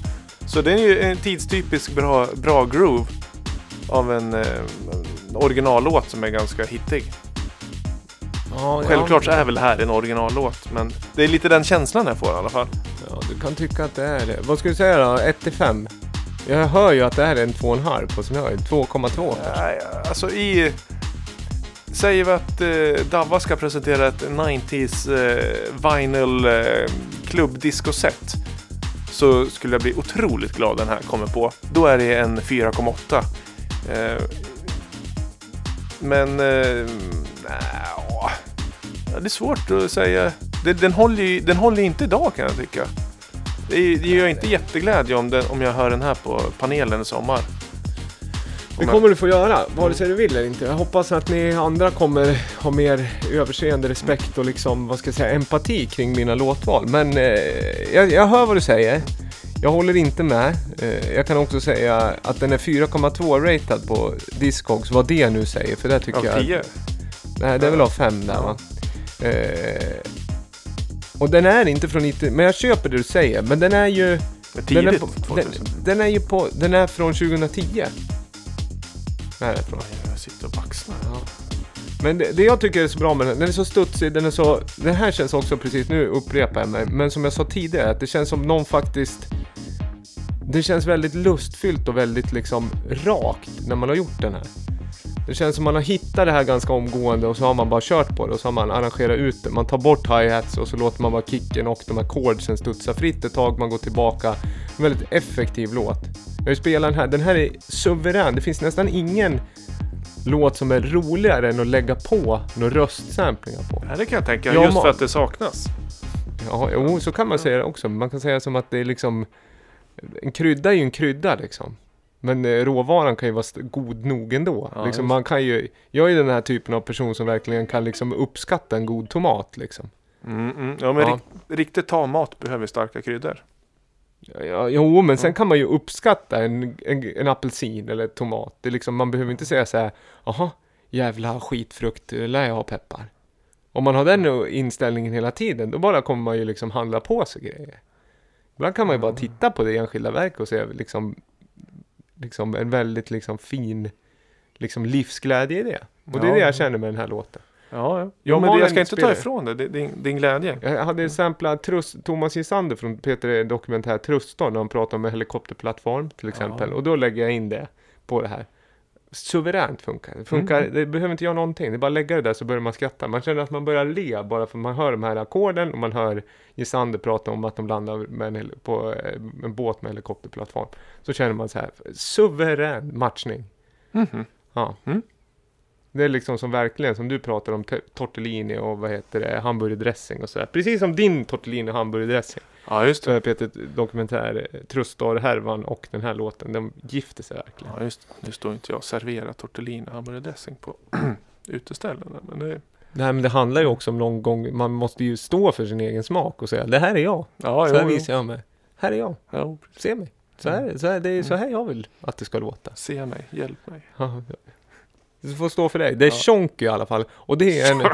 Så det är ju en tidstypisk bra, bra groove av en eh, originallåt som är ganska hittig. Ja, Självklart så ja, är väl det här en originallåt men det är lite den känslan jag får i alla fall. ja, du kan tycka att det är det. Vad ska du säga då? 1 till 5? Jag hör ju att det här är en 2,5 på sin höjd. 2,2 kanske. Nej, alltså i... Säger vi att eh, Davva ska presentera ett 90s eh, vinyl eh, klubbdisco-set så skulle jag bli otroligt glad den här kommer på. Då är det en 4,8. Eh, men... Eh, nja, ja, det är svårt att säga. Den, den, håller ju, den håller inte idag kan jag tycka. Det, är- det gör inte jätteglädje om, den, om jag hör den här på panelen i sommar. Det kommer du få göra, vare sig du vill eller inte. Jag hoppas att ni andra kommer ha mer överseende, respekt och liksom, vad ska jag säga, empati kring mina låtval. Men eh, jag, jag hör vad du säger. Jag håller inte med. Eh, jag kan också säga att den är 4,2 ratad på Discogs, vad det nu säger, för det tycker Av jag... 10? Nej, det är väl av 5 där va. Eh, och den är inte från 90, men jag köper det du säger, men den är ju... Men Den är, Tidigt på, 2000? den, den är ju på, den är från 2010. Nej, det är från. Jag sitter och baxnar. Ja. Men det, det jag tycker är så bra med den, den är så studsig, den är så... Den här känns också precis, nu upprepar jag mig, men som jag sa tidigare, att det känns som någon faktiskt... Det känns väldigt lustfyllt och väldigt liksom rakt när man har gjort den här. Det känns som man har hittat det här ganska omgående och så har man bara kört på det och så har man arrangerat ut det. Man tar bort hi-hats och så låter man bara kicken och de här chordsen studsa fritt ett tag, man går tillbaka. En väldigt effektiv låt. Jag har ju spelat den här, den här är suverän. Det finns nästan ingen låt som är roligare än att lägga på några röstsamplingar på. Ja, det kan jag tänka. Ja, just för att det saknas. Ja, jo, så kan man säga det också. Man kan säga som att det är liksom... En krydda är ju en krydda liksom. Men eh, råvaran kan ju vara god nog ändå. Ja, liksom, man kan ju, jag är den här typen av person som verkligen kan liksom uppskatta en god tomat liksom. Mm, mm. Ja, men Ja. Rikt, riktigt tammat behöver starka kryddor. Ja, ja, jo, men sen kan man ju uppskatta en, en, en apelsin eller tomat. Det liksom, man behöver inte säga så här, jaha, jävla skitfrukt, eh, lär jag ha peppar. Om man har den inställningen hela tiden, då bara kommer man ju liksom handla på sig grejer. Ibland kan man ju bara titta på det enskilda verket och se liksom, liksom en väldigt liksom fin liksom livsglädje i det. Och det är Ja. det jag känner med den här låten. Ja, ja. Jo, men det, jag ska inte ta ifrån det. Det är din, din glädje. Jag hade samplat Trust, Thomas Gisander från Peter Dokumentär Truston när han pratar om en helikopterplattform till exempel. Ja. Och då lägger jag in det på det här. Suveränt funkar det. funkar. Mm. Det behöver inte göra någonting. Det är bara att lägga det där så börjar man skratta. Man känner att man börjar le bara för att man hör de här ackorden och man hör Gisander prata om att de landar en, på eh, en båt med helikopterplattform. Så känner man så här, suverän matchning. Mhm. Ja. Mm. Det är liksom som verkligen som du pratar om te- tortellini och vad heter det, hamburgerdressing och sådär. Precis som din tortellini och hamburgerdressing. Ja, just det. Peter Dokumentär, Trustar-härvan och den här låten, de gifter sig verkligen. Ja, just det. Nu står inte jag och serverar tortellini och hamburgardressing på uteställena. Men det, Nej men det handlar ju också om någon gång, man måste ju stå för sin egen smak och säga det här är jag. ja, Så här jo, jo. visar jag mig. Här är jag. Ja. Se mig. Så här, så här, det är så här jag vill att det ska låta. Se mig, hjälp mig. Ja, Det får stå för dig. Det är Ja. Tjonky i alla fall. Och det är en...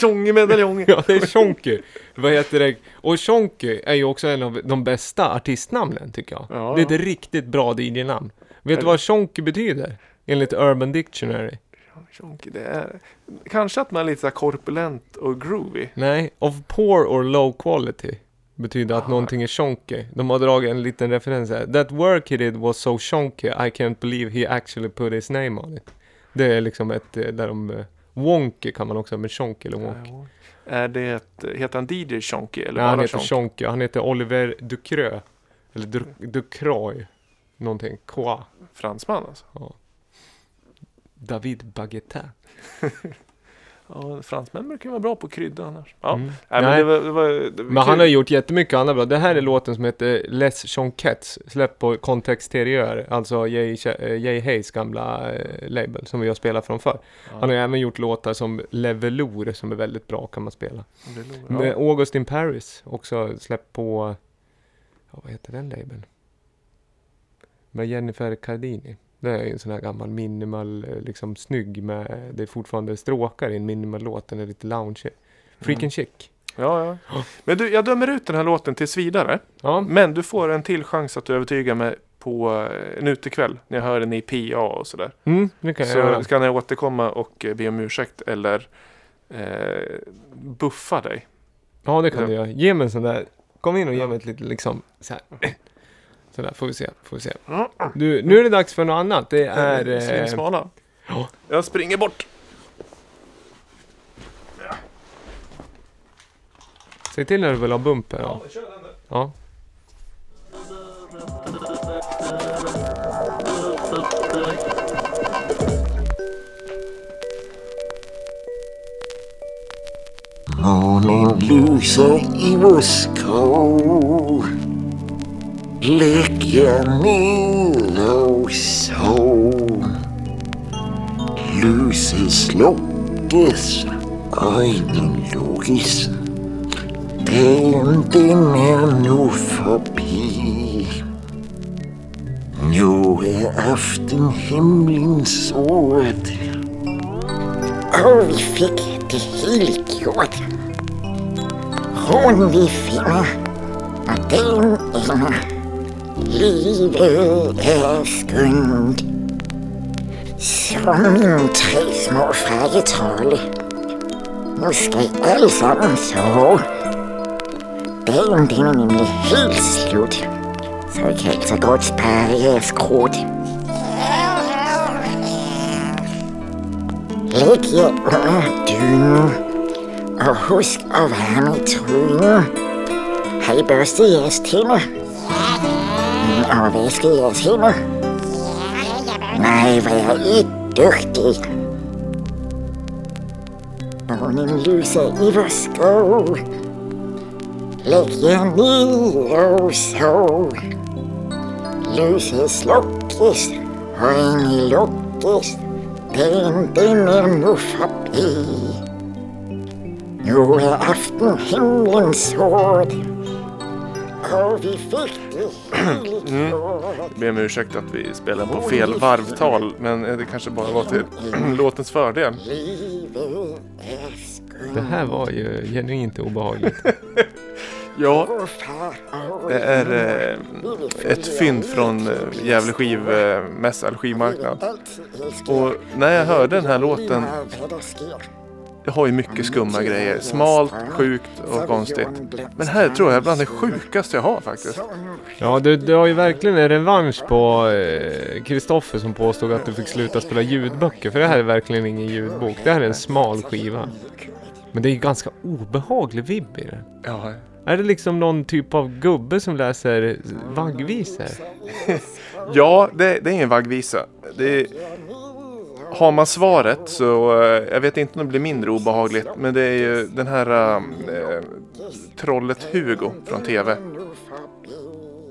Tjonge-medaljonge. Ja, det är Tjonky. Vad heter det? Och Tjonky är ju också en av de bästa artistnamnen tycker jag. Ja, det är ett riktigt bra DJ-namn. Vet du vad Tjonky betyder? Enligt Urban Dictionary. Tjonke, det är... Kanske att man är lite så korpulent och groovy. Nej, of poor or low quality. Betyder att någonting är Tjonky. De har dragit en liten referens här. That work he did was so Tjonky I can't believe he actually put his name on it. Det är liksom ett, eh, där de... eh, Wonky kan man också, med Tjonky eller Wonky. Ja. Är det ett, heter han DJ Tjonke eller Nej, han bara heter Tjonke? Tjonky. Han heter Oliver Ducreux. Eller Du- Ducroy. Någonting. Croix. Fransman alltså? David Baguetin. Ja, fransmän brukar vara bra på krydda annars. Ja. Mm. Nej, men det var, det var, det var Men han har gjort jättemycket annat bra. Det här är låten som heter Les Chonquettes. Släppt på Contexterieur. Alltså Jay, eh, Jay Hayes gamla eh, label som vi har spelat från förr. Ja, Han har även gjort låtar som Levelour som är väldigt bra kan man spela. Med ja. August in Paris också släppt på... Vad heter den labeln? Med Jennifer Cardini. Det är ju en sån här gammal minimal, eh, liksom snygg med... Det är fortfarande stråkar i en minimal låt. Den är lite lounge. Freaking Mm. chic. Ja, ja. Men du, jag dömer ut den här låten tills vidare. Ja, Men du får en till chans att övertyga mig på eh, en utekväll. När jag hör den i PA och sådär. mm, det kan jag Så göra. ska jag återkomma och eh, be om ursäkt eller eh, buffa dig. Ja, det kan Ja. du göra. Ge mig en sån där... Kom in och ge mig ett litet liksom... Så här. Sådär, får vi se. Får vi se. Du, nu är det dags för något annat. Det är... Eh, Svinsmala. ja. Jag springer bort. säg till när du vill ha bumper. Ja. vi kör den där. ja. Månen lyser i vår skog Lägger ner och sov. Lyset slockes, ögonen logis Den, den är nu förbi. Nu är aften himlens sort. Och vi fick det helgjort. Hon vi finner, och den ena. Livet är skumt. Som min tre små färjetroll. Nu ska allsammans så. Dagen den är nämligen helt slut. Så vi kan så gott spara jeres krut. Lägg er under dynen. Och husk att värma i trynet. Har I børstet jeres tænder? obviouslig er timer. Nei, vær ytterdig. Månenlyset i vår skål legger ned og sov. Lyset slukkes, øynene lukkes, den dimmer nå forbi. Nå er aftenhimmelen sår, og vi fikk gjort. Ber om ursäkt att vi spelar på fel varvtal, men eh, det kanske bara var till låtens fördel. Det här var ju genuint obehagligt. Ja, det är eh, ett fynd från eh, Gävle skivmässa, eller skivmarknad. Och när jag hörde den här låten, jag har ju mycket skumma grejer. Smalt, sjukt och konstigt. Men här tror jag är bland det sjukaste jag har faktiskt. Ja, du, du har ju verkligen en revansch på eh, Kristoffer som påstod att du fick sluta spela ljudböcker. För det här är verkligen ingen ljudbok. Det här är en smal skiva. Men det är ju ganska obehaglig vibb i det. Ja, Är det liksom någon typ av gubbe som läser vaggvisor? ja det, det är ingen vaggvisa. Det har man svaret så, eh, jag vet inte om det blir mindre obehagligt, men det är ju den här eh, trollet Hugo från TV.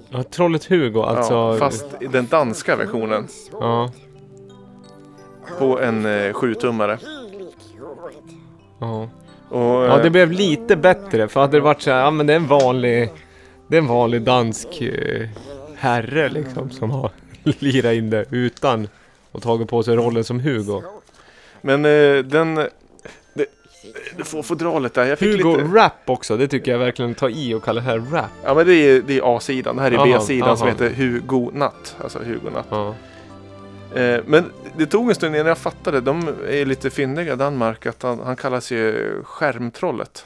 Ja, Trollet Hugo, alltså... ja, fast i den danska versionen Ja, på en eh, sjutummare. ja. Och, ja, eh, det blev lite bättre. För hade det varit så här, ja men det är en vanlig... Det är en vanlig dansk eh, herre liksom som har lirat in det utan och tagit på sig rollen som Hugo. Men eh, den... Det, det får fodralet där. Jag fick Hugo lite... Rap också, det tycker jag verkligen tar i och kallar det här rap. Ja men det är, det är A-sidan. Det här är B-sidan som heter Hugo Natt. Alltså Hugo Natt. Eh, men det tog en stund innan jag fattade. De är lite fyndiga Danmark. Att han, han kallas ju Skärmtrollet.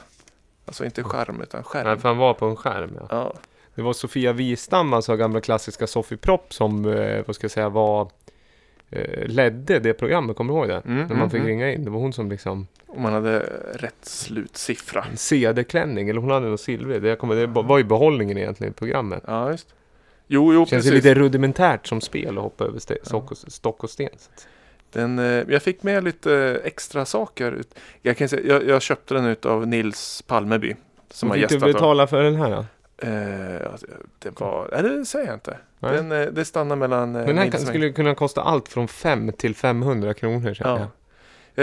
Alltså inte skärm utan skärm. Nej, för han var på en skärm ja. Ja. Det var Sofia Wistam, alltså gamla klassiska Sofie Propp som, eh, vad ska jag säga, var ledde det programmet, kommer du ihåg det? Mm, När man mm, fick mm. ringa in. Det var hon som liksom Om man hade rätt slutsiffra. CD-klänning, eller hon hade något silvrig. Det, kommer, det var ju behållningen egentligen i programmet. Ja just. Jo, jo Känns precis. lite rudimentärt som spel att hoppa över ste- stock, och, stock och sten. Den, eh, jag fick med lite extra saker. Jag, kan säga, jag, jag köpte den ut av Nils Palmeby. Som har du gästat. och- betala för den här då? Eh, alltså, det var, nej det säger jag inte. Den, eh, det stannar mellan eh, Den här kan, skulle kunna kosta allt från 5 till 500 kronor Ja. jag.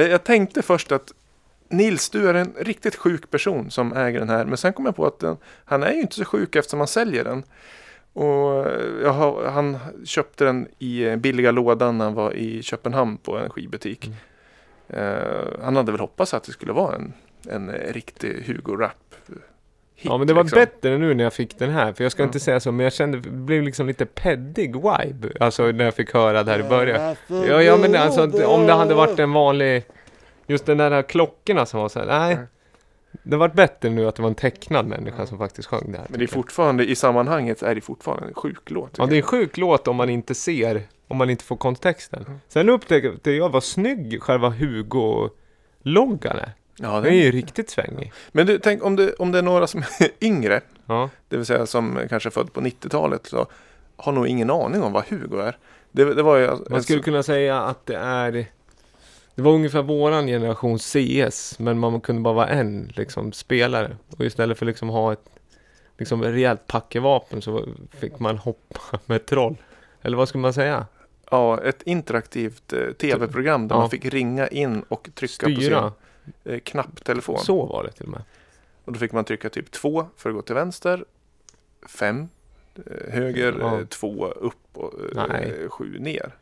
Jag, jag tänkte först att Nils, du är en riktigt sjuk person som äger den här. Men sen kom jag på att den, han är ju inte så sjuk eftersom han säljer den. Och har, han köpte den i billiga lådan när han var i Köpenhamn på en skivbutik. Mm. Eh, han hade väl hoppats att det skulle vara en, en riktig Hugo-rap. Ja men det var liksom. bättre nu när jag fick den här. För jag ska Ja. inte säga så, men jag kände, det blev liksom lite peddig vibe. Alltså när jag fick höra det här i början. Ja, ja men alltså om det hade varit en vanlig, just den där klockorna som var så här, nej. Det var bättre nu att det var en tecknad människa som faktiskt sjöng det här. Men det är fortfarande, i sammanhanget är det fortfarande en sjuk låt. Ja det är en sjuk låt om man inte ser, om man inte får kontexten. Mm. Sen upptäckte jag vad snygg själva Hugo-loggan är. Ja, Den den, är ju riktigt svängig. Men du, tänk om det, om det är några som är yngre, Ja. det vill säga som kanske är född på 90-talet, så har nog ingen aning om vad Hugo är. Det, det var ju... Man skulle kunna säga att det är Det var ungefär våran generation CS Men man kunde bara vara en liksom spelare Och istället för liksom ha ett liksom rejält packevapen så fick man hoppa med troll. Eller vad ska man säga? Ja, ett interaktivt eh, tv-program där Ja. man fick ringa in och trycka Styra. på sin eh, knapptelefon. Så var det till och med. Och då fick man trycka typ två för att gå till vänster, fem eh, höger, Ja. eh, två upp och eh, Nej. sju ner.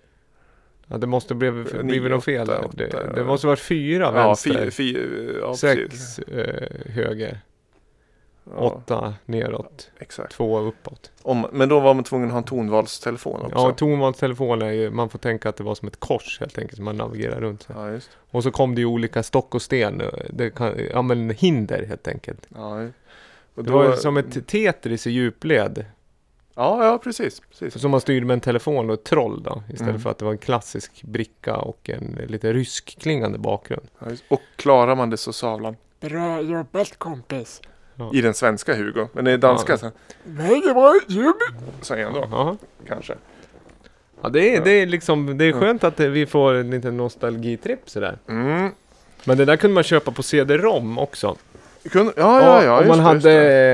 Ja, det måste bli, Nio, blivit något fel där. åtta, Det, åtta. det måste varit fyra Ja, vänster, fy, fy, ja, sex eh, höger, Ja, åtta neråt, exakt. två uppåt. Om, men då var man tvungen att ha en tonvalstelefon också. Ja, tonvalstelefon är ju, man får tänka att det var som ett kors helt enkelt, som man navigerar runt. sig. ja, just. Och så kom det ju olika stock och sten, det kan, ja men hinder helt enkelt. Ja, och Det då, var ju som ett Tetris i djupled. Ja, ja, precis. precis. Som man styrde med en telefon och ett troll då. Istället Mm. för att det var en klassisk bricka och en lite rysk klingande bakgrund. Ja. Och klarar man det så savlan. Bra jobbat kompis. I den svenska Hugo. Men i danska Ja. så Mycket bra jobb. säger han då. Ja, Kanske. ja det, är, det är liksom, det är skönt att vi får en liten nostalgitripp sådär. Mm. Men det där kunde man köpa på CD-ROM också. Kunde, ja, ja, ja. om man det, hade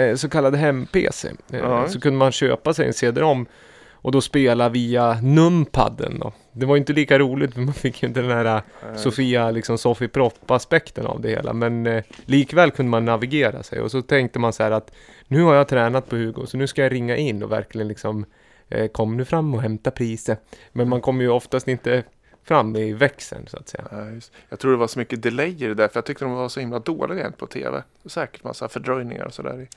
det. så kallad hem-PC. eh, så kunde man köpa sig en CD-ROM och då spela via numpadden då. Det var inte lika roligt för man fick ju inte den här Eh, Sofia liksom Sofie Propp-aspekten av det hela. Men eh, likväl kunde man navigera sig och så tänkte man så här att nu har jag tränat på Hugo så nu ska jag ringa in och verkligen liksom eh, kom nu fram och hämta priset. Men man kommer ju oftast inte fram i växeln så att säga. Ja. Jag tror det var så mycket delayer där för jag tyckte de var så himla dåliga på tv. Säkert massa fördröjningar och sådär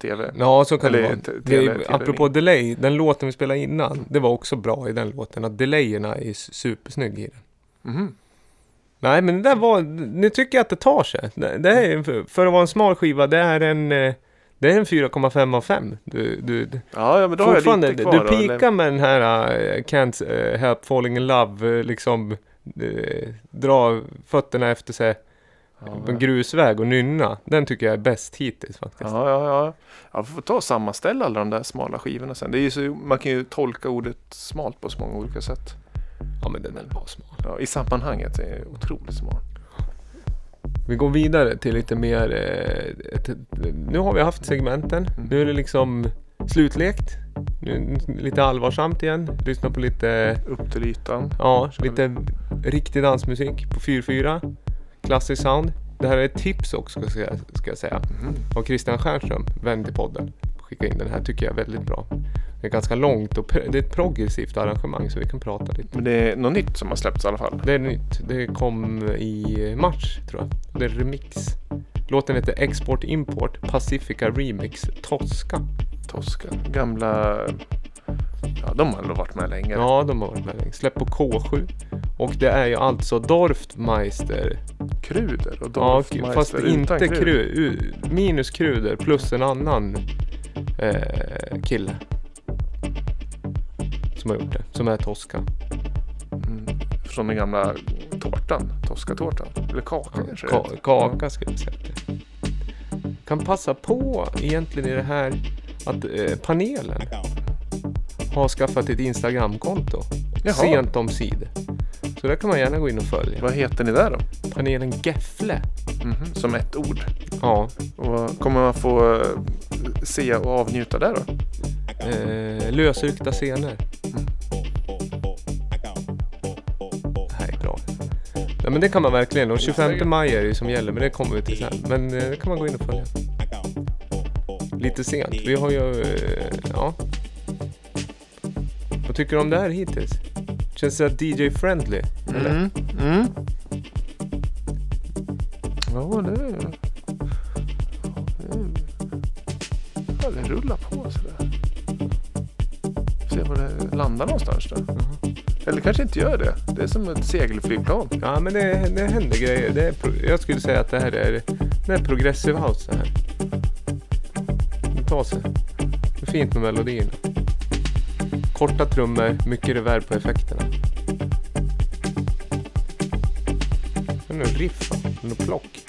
tv. Ja, så kan det Eller vara. te- Det, tele- är- tele- apropå delay, den låten vi spelade innan, det var också bra i den låten. Att delayerna är supersnygg i den. Mhm. Nej, men det där var, nu tycker jag att det tar sig. Det, det är, för, att vara en smal skiva, det är en, eh, det är en 4,5 av 5. Du, du, Ja, ja, men då har jag lite kvar. du pikar med den här uh, Can't eh, help falling in love, eh, liksom eh, dra fötterna efter sig på en grusväg och nynna. Den tycker jag är bäst hittills faktiskt. Ja, ja, ja. Jag får ta och sammanställa alla de där smala skivorna sen. Det är så, man kan ju tolka ordet smalt på så många olika sätt. Ja, men den var smal. Ja, I sammanhanget är det otroligt smalt. Vi går vidare till lite mer... Eh, ett, nu har vi haft segmenten. Nu är det liksom slutlekt. Nu, lite allvarsamt igen. Lyssna på lite... Upp till ytan. Ja, lite riktig dansmusik på 4-4. Klassisk sound. Det här är ett tips också ska jag, ska jag säga. Mhm. Av Christian Stjernström, vän till podden. Skicka in den här tycker jag är väldigt bra. Det är ganska långt och det är ett progressivt arrangemang så vi kan prata lite. Men det är något nytt som har släppts i alla fall. Det är nytt. Det kom i mars tror jag. Det är remix. Låten heter Export Import Pacifica Remix Tosca. Tosca. Gamla... Ja, de har nog varit med länge. Ja, de har varit med länge. Släpp på K7. Och det är ju alltså Dorftmeister. Kruder och Ja, Dorfmeister fast utan inte krud. kru, minus kruder plus en annan eh, kille. Som har gjort det. Som är Tosca. Mm. Från den gamla tårtan. Tosca-tårtan. Eller kaka kanske det Ka- kaka skulle jag säga. det. Kan passa på egentligen i det här att eh, panelen har skaffat ett Instagramkonto. Jaha. Sent om sid. Så där kan man gärna gå in och följa. Vad heter ni där då? Panelen Gefle. Mhm, Som ett ord. Ja. Och kommer man få eh, se och avnjuta där då? Eh, lösryckta scener. Bra. Ja, men det kan man verkligen. Och 25 maj är det ju som gäller, men det kommer vi till sen. Men eh, det kan man gå in och följa. Lite sent. Vi har ju... Eh, ja. Vad tycker du om det här hittills? Känns det DJ-friendly? Eller? Mm. Mm. Ja, det... Ja, det- Ja, rullar på sådär. Se var det landar någonstans då. Eller kanske inte gör det. Det är som ett segelflygplan. Ja, men det, det händer grejer. Det är, jag skulle säga att det här är, det är progressive house det här. Det tar sig. Det är fint med melodierna. Korta trummor, mycket reverb på effekterna. Nog riff är nog plock.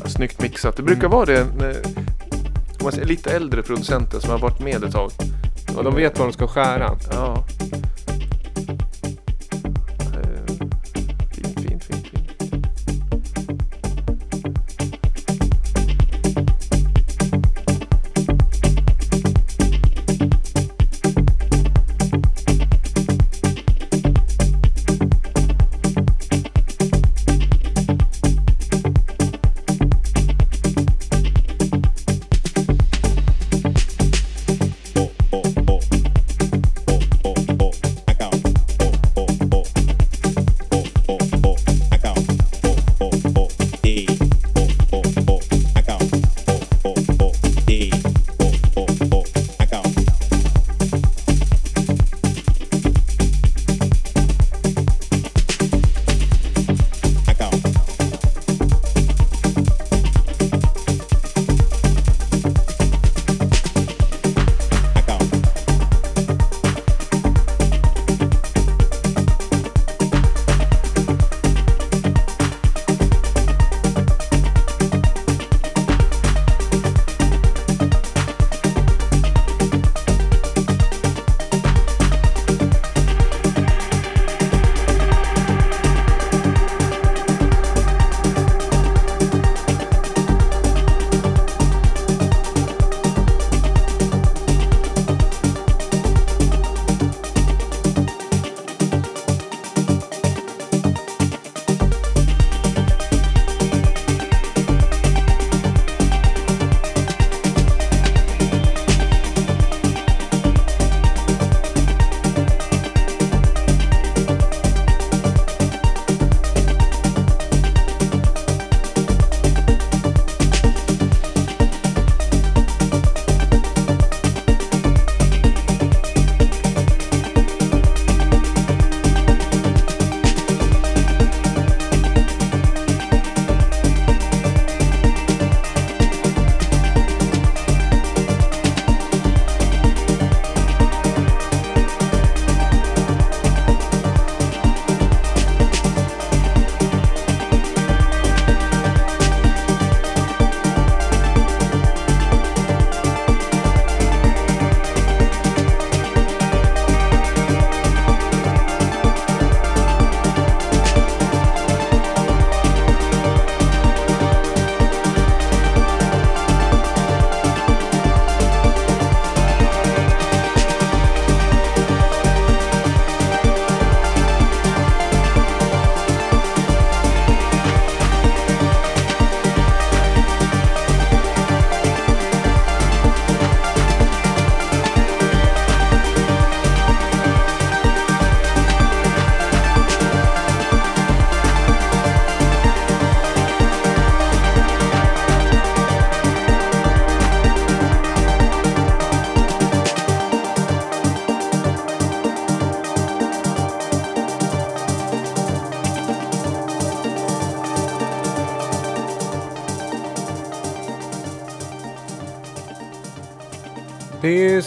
Ja, snyggt mixat. Det brukar vara det när om man säger, lite äldre producenter som har varit med ett tag. Och de vet vad de ska skära. Ja.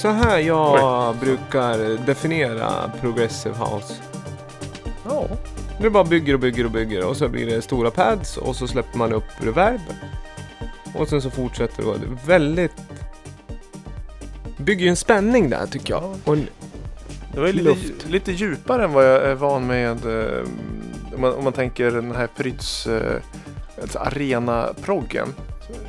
Så här jag brukar definiera progressive house. Ja. Det bara bygger och bygger och bygger och så blir det stora pads och så släpper man upp reverb. Och sen så fortsätter det. Det väldigt... Bygger ju en spänning där tycker jag. Ja. Och Det var ju lite, lite djupare än vad jag är van med. eh, Om man, om man tänker den här Prytz eh, alltså arena-proggen.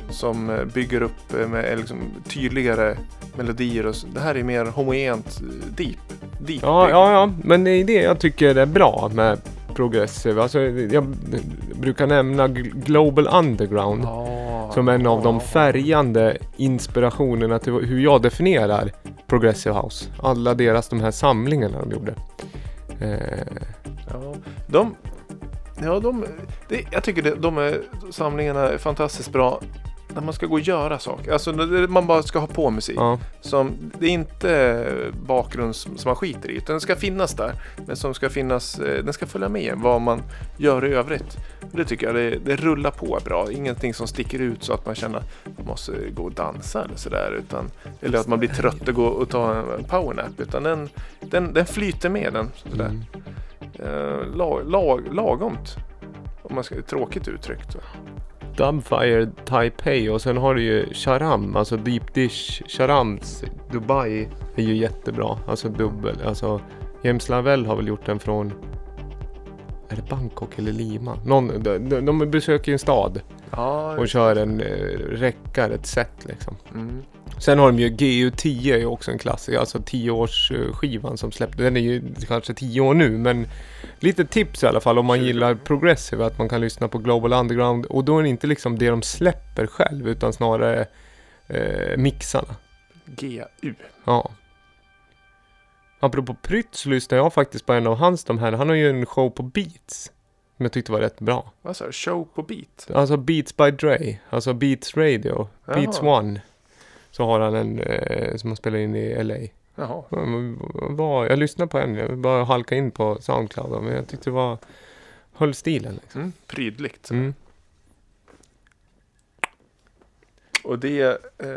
Som eh, bygger upp med liksom, tydligare melodier. Och så. Det här är mer homogent, eh, deep. deep ja, ja, ja, men det är det jag tycker är bra med progressive. Alltså, jag brukar nämna Gl- Global Underground. Ja, Som en av de ja. färgande inspirationerna till hur jag definierar Progressive House. Alla deras de här samlingarna de gjorde. Eh, Ja, de, ja, de, det, jag tycker det, de är, samlingarna är fantastiskt bra när man ska gå och göra saker. Alltså man bara ska ha på musik. ja. Som, det är inte bakgrund som man skiter i, utan den ska finnas där. Men som ska finnas, eh, den ska följa med vad man gör i övrigt. Det tycker jag, det, det rullar på bra. Ingenting som sticker ut så att man känner att man måste gå och dansa eller sådär. Eller att man blir trött och gå och ta en powernap. Utan den, den, den flyter med den. Sådär. Mm. Eh, lag, lag, lagomt. Om man ska, tråkigt uttryckt så. Dubfire Taipei och sen har du ju Charam, alltså Deep Dish Charams Dubai är ju jättebra. Alltså dubbel, alltså James Lavelle har väl gjort den från är det Bangkok eller Lima? Någon, de, de, besöker ju en stad Ja, och kör en eh, räckar, ett set liksom. mm. Sen har de ju GU10 är ju också en klassiker, alltså 10-årsskivan som släppte. Den är ju kanske 10 år nu men lite tips i alla fall om man gillar progressive att man kan lyssna på Global Underground och då är det inte liksom det de släpper själv utan snarare eh, mixarna. GU. Ja. Apropå Prytz lyssnar jag faktiskt på en av hans de här. Han har ju en show på Beats. Som jag tyckte var rätt bra. Vad sa du? Show på beat? Alltså Beats by Dre. Alltså Beats Radio. Beats Jaha. One. Så har han en eh, som han spelar in i LA. Jaha. Var, jag lyssnade på en, jag bara halka in på Soundcloud men jag tyckte det var höll stilen. Liksom. Mm. Prydligt. Mm. Och det... Eh,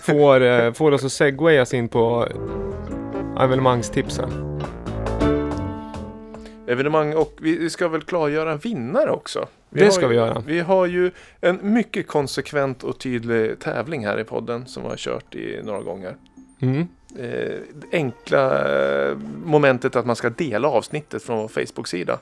Får, eh, får oss att segwayas in på evenemangstipsen. evenemang och vi vi ska väl klargöra en vinnare också. Det har ska ju, vi göra. Vi har ju en mycket konsekvent och tydlig tävling här i podden som vi har kört i några gånger. Mm. Eh, det enkla eh, momentet att man ska dela avsnittet från vår Facebook-sida.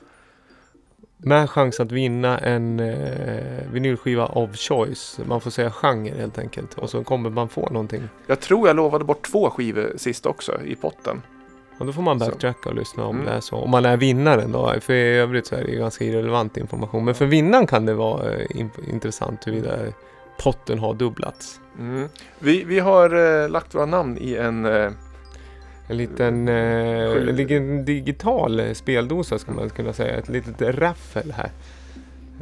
Med chans att vinna en eh, vinylskiva of choice. Man får säga genre helt enkelt. Och så kommer man få någonting. Jag tror jag lovade bort två skivor sist också i potten. Och då får man backtracka och lyssna om Mm. det är så. Om man är vinnaren då. För i övrigt så är det ju ganska irrelevant information. Men för vinnaren kan det vara eh, in- intressant huruvida potten har dubblats. Mm. Vi, vi har eh, lagt våra namn i en... Eh, En liten, eh, en liten digital eh, speldosa ska man kunna säga. Ett litet raffel här.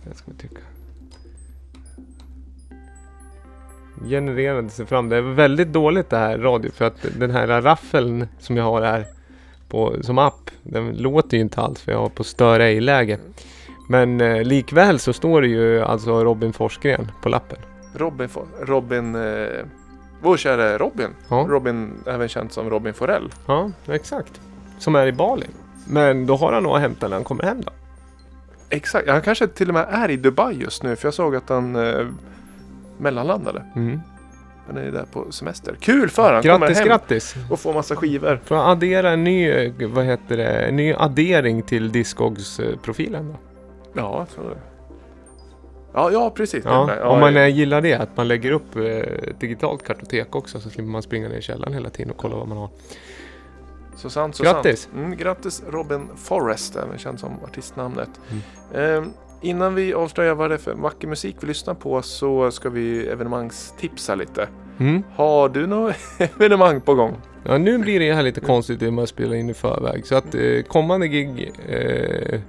Jag ska tycka. Genererade sig fram. Det är väldigt dåligt det här radio för att den här raffeln som jag har här på, som app. Den låter ju inte alls för jag har på stör ej-läge. Men eh, likväl så står det ju alltså Robin Forsgren på lappen. Robin, Robin eh, vår kära Robin. Ja. Robin, även känd som Robin Forell. Ja, exakt. Som är i Bali. Men då har han nog att hämta när han kommer hem då. Exakt, han kanske till och med är i Dubai just nu för jag såg att han eh, mellanlandade. Mm. Han är där på semester. Kul för han! Grattis, kommer hem grattis! och får massa skivor. Får jag addera en ny, eh, vad heter det, en ny addering till Discogs-profilen då? Ja, så det. Ja, ja precis. Ja, Det- om man ja, eh, gillar det, att man lägger upp eh, ett digitalt kartotek också så slipper man springa ner i källaren hela tiden och kolla vad man har. Så sant, så Grattis. sant. Mm, grattis Robin Forrest, även känd som artistnamnet. Mm. Eh, innan vi avslöjar vad det är för vacker musik vi lyssnar på så ska vi evenemangstipsa lite. Mm. Har du något evenemang på gång? Ja, nu blir det här lite konstigt i man spelar in i förväg. Så att eh, kommande gig, eh,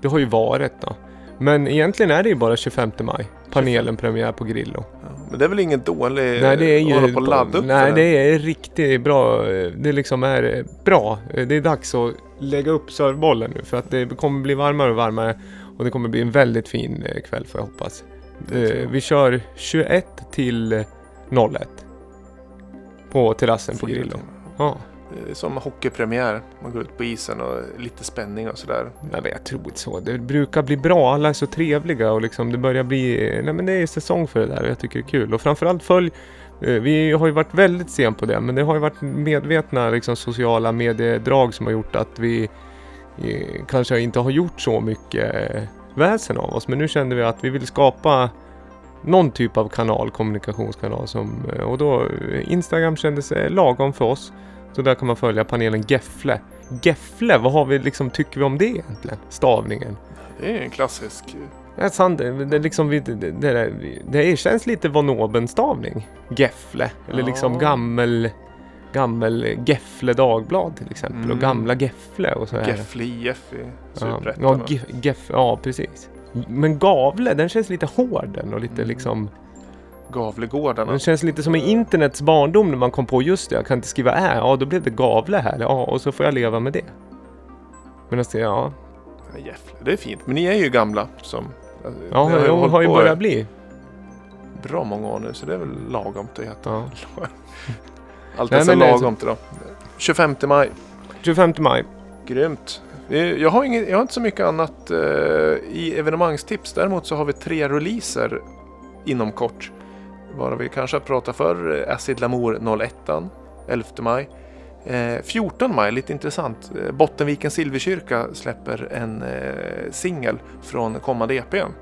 det har ju varit då. Men egentligen är det ju bara 25 maj. Panelen premiär på Grillo. Ja, men det är väl ingen dålig... Nej det är ju... hålla på att ladda upp Nej det är riktigt bra. Det liksom är eh, bra. Det är dags att lägga upp servebollen nu för att det kommer bli varmare och varmare. Och det kommer bli en väldigt fin eh, kväll får jag hoppas. Eh, jag. Vi kör 21 till 01. på terrassen på Grillo. Ja. Eh, som hockeypremiär. Man går ut på isen och lite spänning och sådär. Nej, men jag tror inte så. Det brukar bli bra. Alla är så trevliga och liksom det börjar bli... Eh, nej men det är säsong för det där och jag tycker det är kul. Och framförallt följ... Eh, vi har ju varit väldigt sen på det men det har ju varit medvetna liksom, sociala mediedrag som har gjort att vi kanske inte har gjort så mycket väsen av oss. Men nu kände vi att vi vill skapa någon typ av kanal, kommunikationskanal som... Och då Instagram kändes lagom för oss. Så där kan man följa panelen Gefle. Gefle, vad har vi liksom, tycker vi om det egentligen? Stavningen. Det är en klassisk... Det är sant, det, liksom, det, det, det, det känns lite von oben stavning. Gefle, eller Ja. liksom gammel, gammel Gefle Dagblad till exempel. Och Mm. gamla Gefle och så här. Gefle IF i Ja, Superettan. ja, Gef, ja, precis. Men Gavle, den känns lite hård den och lite Mm. liksom... Gavlegårdarna. Den känns lite som i internets barndom när man kom på just det, jag kan inte skriva ä, ja då blev det Gavle här, ja och så får jag leva med det. Men alltså, ja, Ja, Gefle. Det är fint. Men ni är ju gamla som... ja det har, har ju börjat bli. bra många år nu så det är väl lagom att heta. Ja. Allt är så det lagom till då. 25 maj. 25 maj. Grymt. Det- Jag har, inget, jag har inte så mycket annat eh, i evenemangstips. Däremot så har vi tre releaser inom kort. Varav vi kanske har pratat för eh, Acid Lamour 01, 11 maj. Eh, 14 maj, lite intressant. Eh, Bottenviken Silverkyrka släpper en eh, singel från kommande EPn.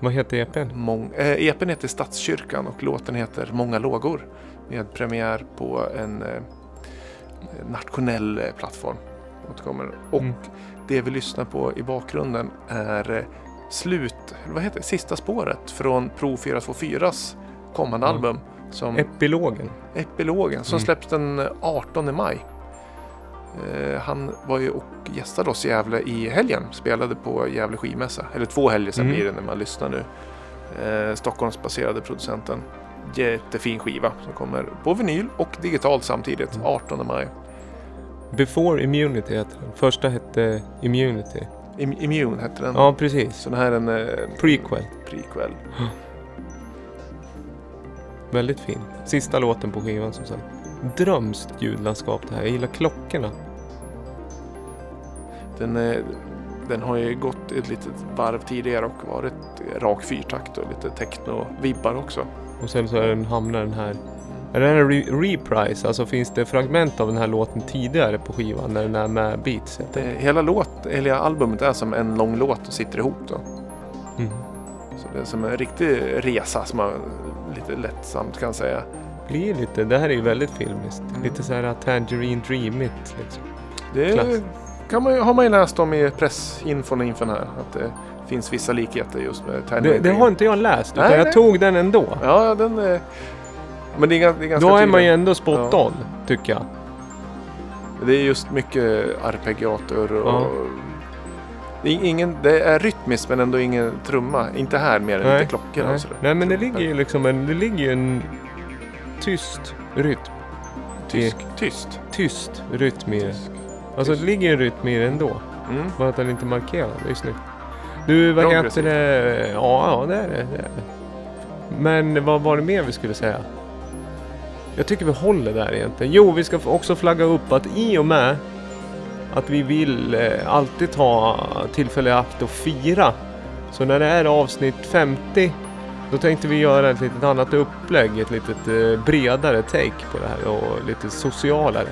Vad heter EPn? Mång, eh, EPn heter Stadskyrkan och låten heter Många lågor. Med premiär på en eh, nationell eh, plattform. Återkommer. Och Mm. det vi lyssnar på i bakgrunden är eh, slut, vad heter det, sista spåret från Pro 424s kommande Mm. album. Som Epilogen. Epilogen som Mm. släpps den 18 maj. Eh, han var ju och gästade oss i Gävle i helgen. Spelade på Gävle skivmässa. Eller två helger sen Mm. blir det när man lyssnar nu. Eh, Stockholmsbaserade producenten. Jättefin skiva som kommer på vinyl och digitalt samtidigt. Mm. 18 maj. Before Immunity heter den. Första hette Immunity. Im- Immune hette den. Ja, precis. Så den här är en eh, Prequel. prequel. Väldigt fin. Sista låten på skivan som sagt. Drömskt ljudlandskap det här. Jag gillar klockorna. Den, eh, den har ju gått ett litet varv tidigare och varit rak fyrtakt och lite techno-vibbar också. Och sen så är den, hamnar den här... Är det en re- reprise? Alltså finns det fragment av den här låten tidigare på skivan när den är med beats? Det, det? hela, låt, eller albumet är som en lång låt och sitter ihop då. Mm. Så det är som en riktig resa som man lite lättsamt kan säga. Blir lite, det här är ju väldigt filmiskt. Mm. Lite så här Tangerine Dreamigt liksom. Det kan man, har man ju läst om i pressinfon inför den här. Att det finns vissa likheter just med Det, Tangerine det Dream. har inte jag läst, utan Nej, jag nej. tog den ändå. Ja, den är... Men det är, det är ganska Då är man ju ändå spot Ja. on, tycker jag. Det är just mycket arpeggiator och... Ja. Det, är ingen, det är rytmiskt men ändå ingen trumma. Inte här mer än Nej, lite klockor Nej, sådär. nej men det ligger ju liksom en, det ligger en tyst rytm. Tysk. Tyst. Tyst rytm i det. Tysk. Alltså Tyst. det ligger en rytm i det ändå. Mm. Bara att den inte är markerad, det är snyggt. Du, vad heter det? Ja, ja det är det. det är det. Men vad var det mer vi skulle säga? Jag tycker vi håller där egentligen. Jo, vi ska också flagga upp att i och med att vi vill eh, alltid ta tillfälle i akt och fira. Så när det är avsnitt 50 då tänkte vi göra ett litet annat upplägg, ett lite eh, bredare take på det här och lite socialare.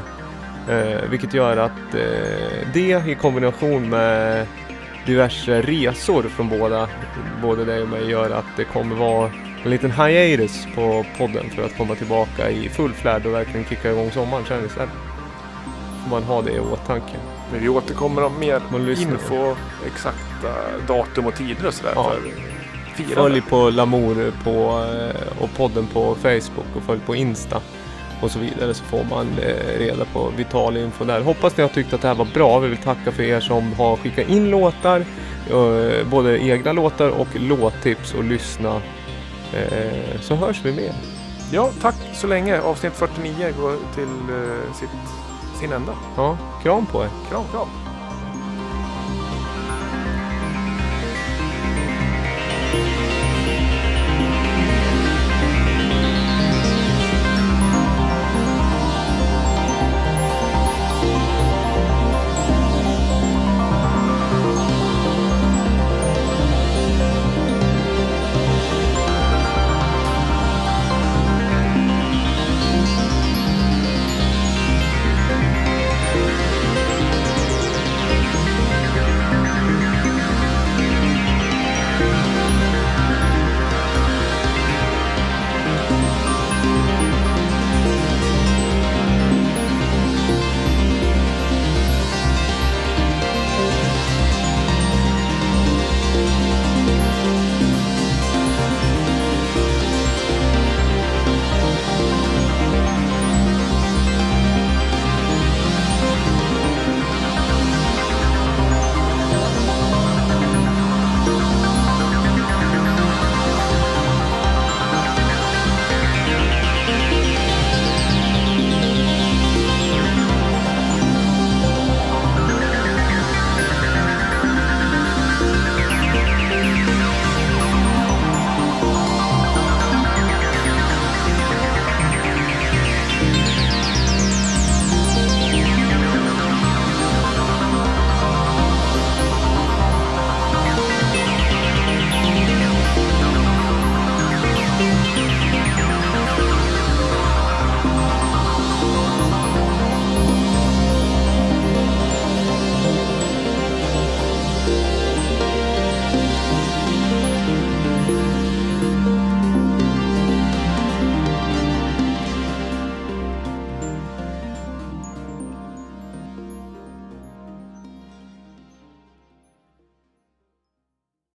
Eh, vilket gör att eh, det i kombination med diverse resor från båda, både dig och mig gör att det kommer vara en liten hiatus på podden för att komma tillbaka i full flärd och verkligen kicka igång sommaren sen istället. Får man ha det i åtanke. Men vi återkommer om mer info, exakta datum och tider och sådär Ja. Följ på Lamour på, eh, och podden på Facebook och följ på Insta och så vidare så får man eh, reda på vital info där. Hoppas ni har tyckt att det här var bra. Vi vill tacka för er som har skickat in låtar, eh, både egna låtar och låttips och lyssna. Så hörs vi med. Ja, tack så länge. Avsnitt 49 går till sitt, sin ända. Ja, kram på er. Kram, kram.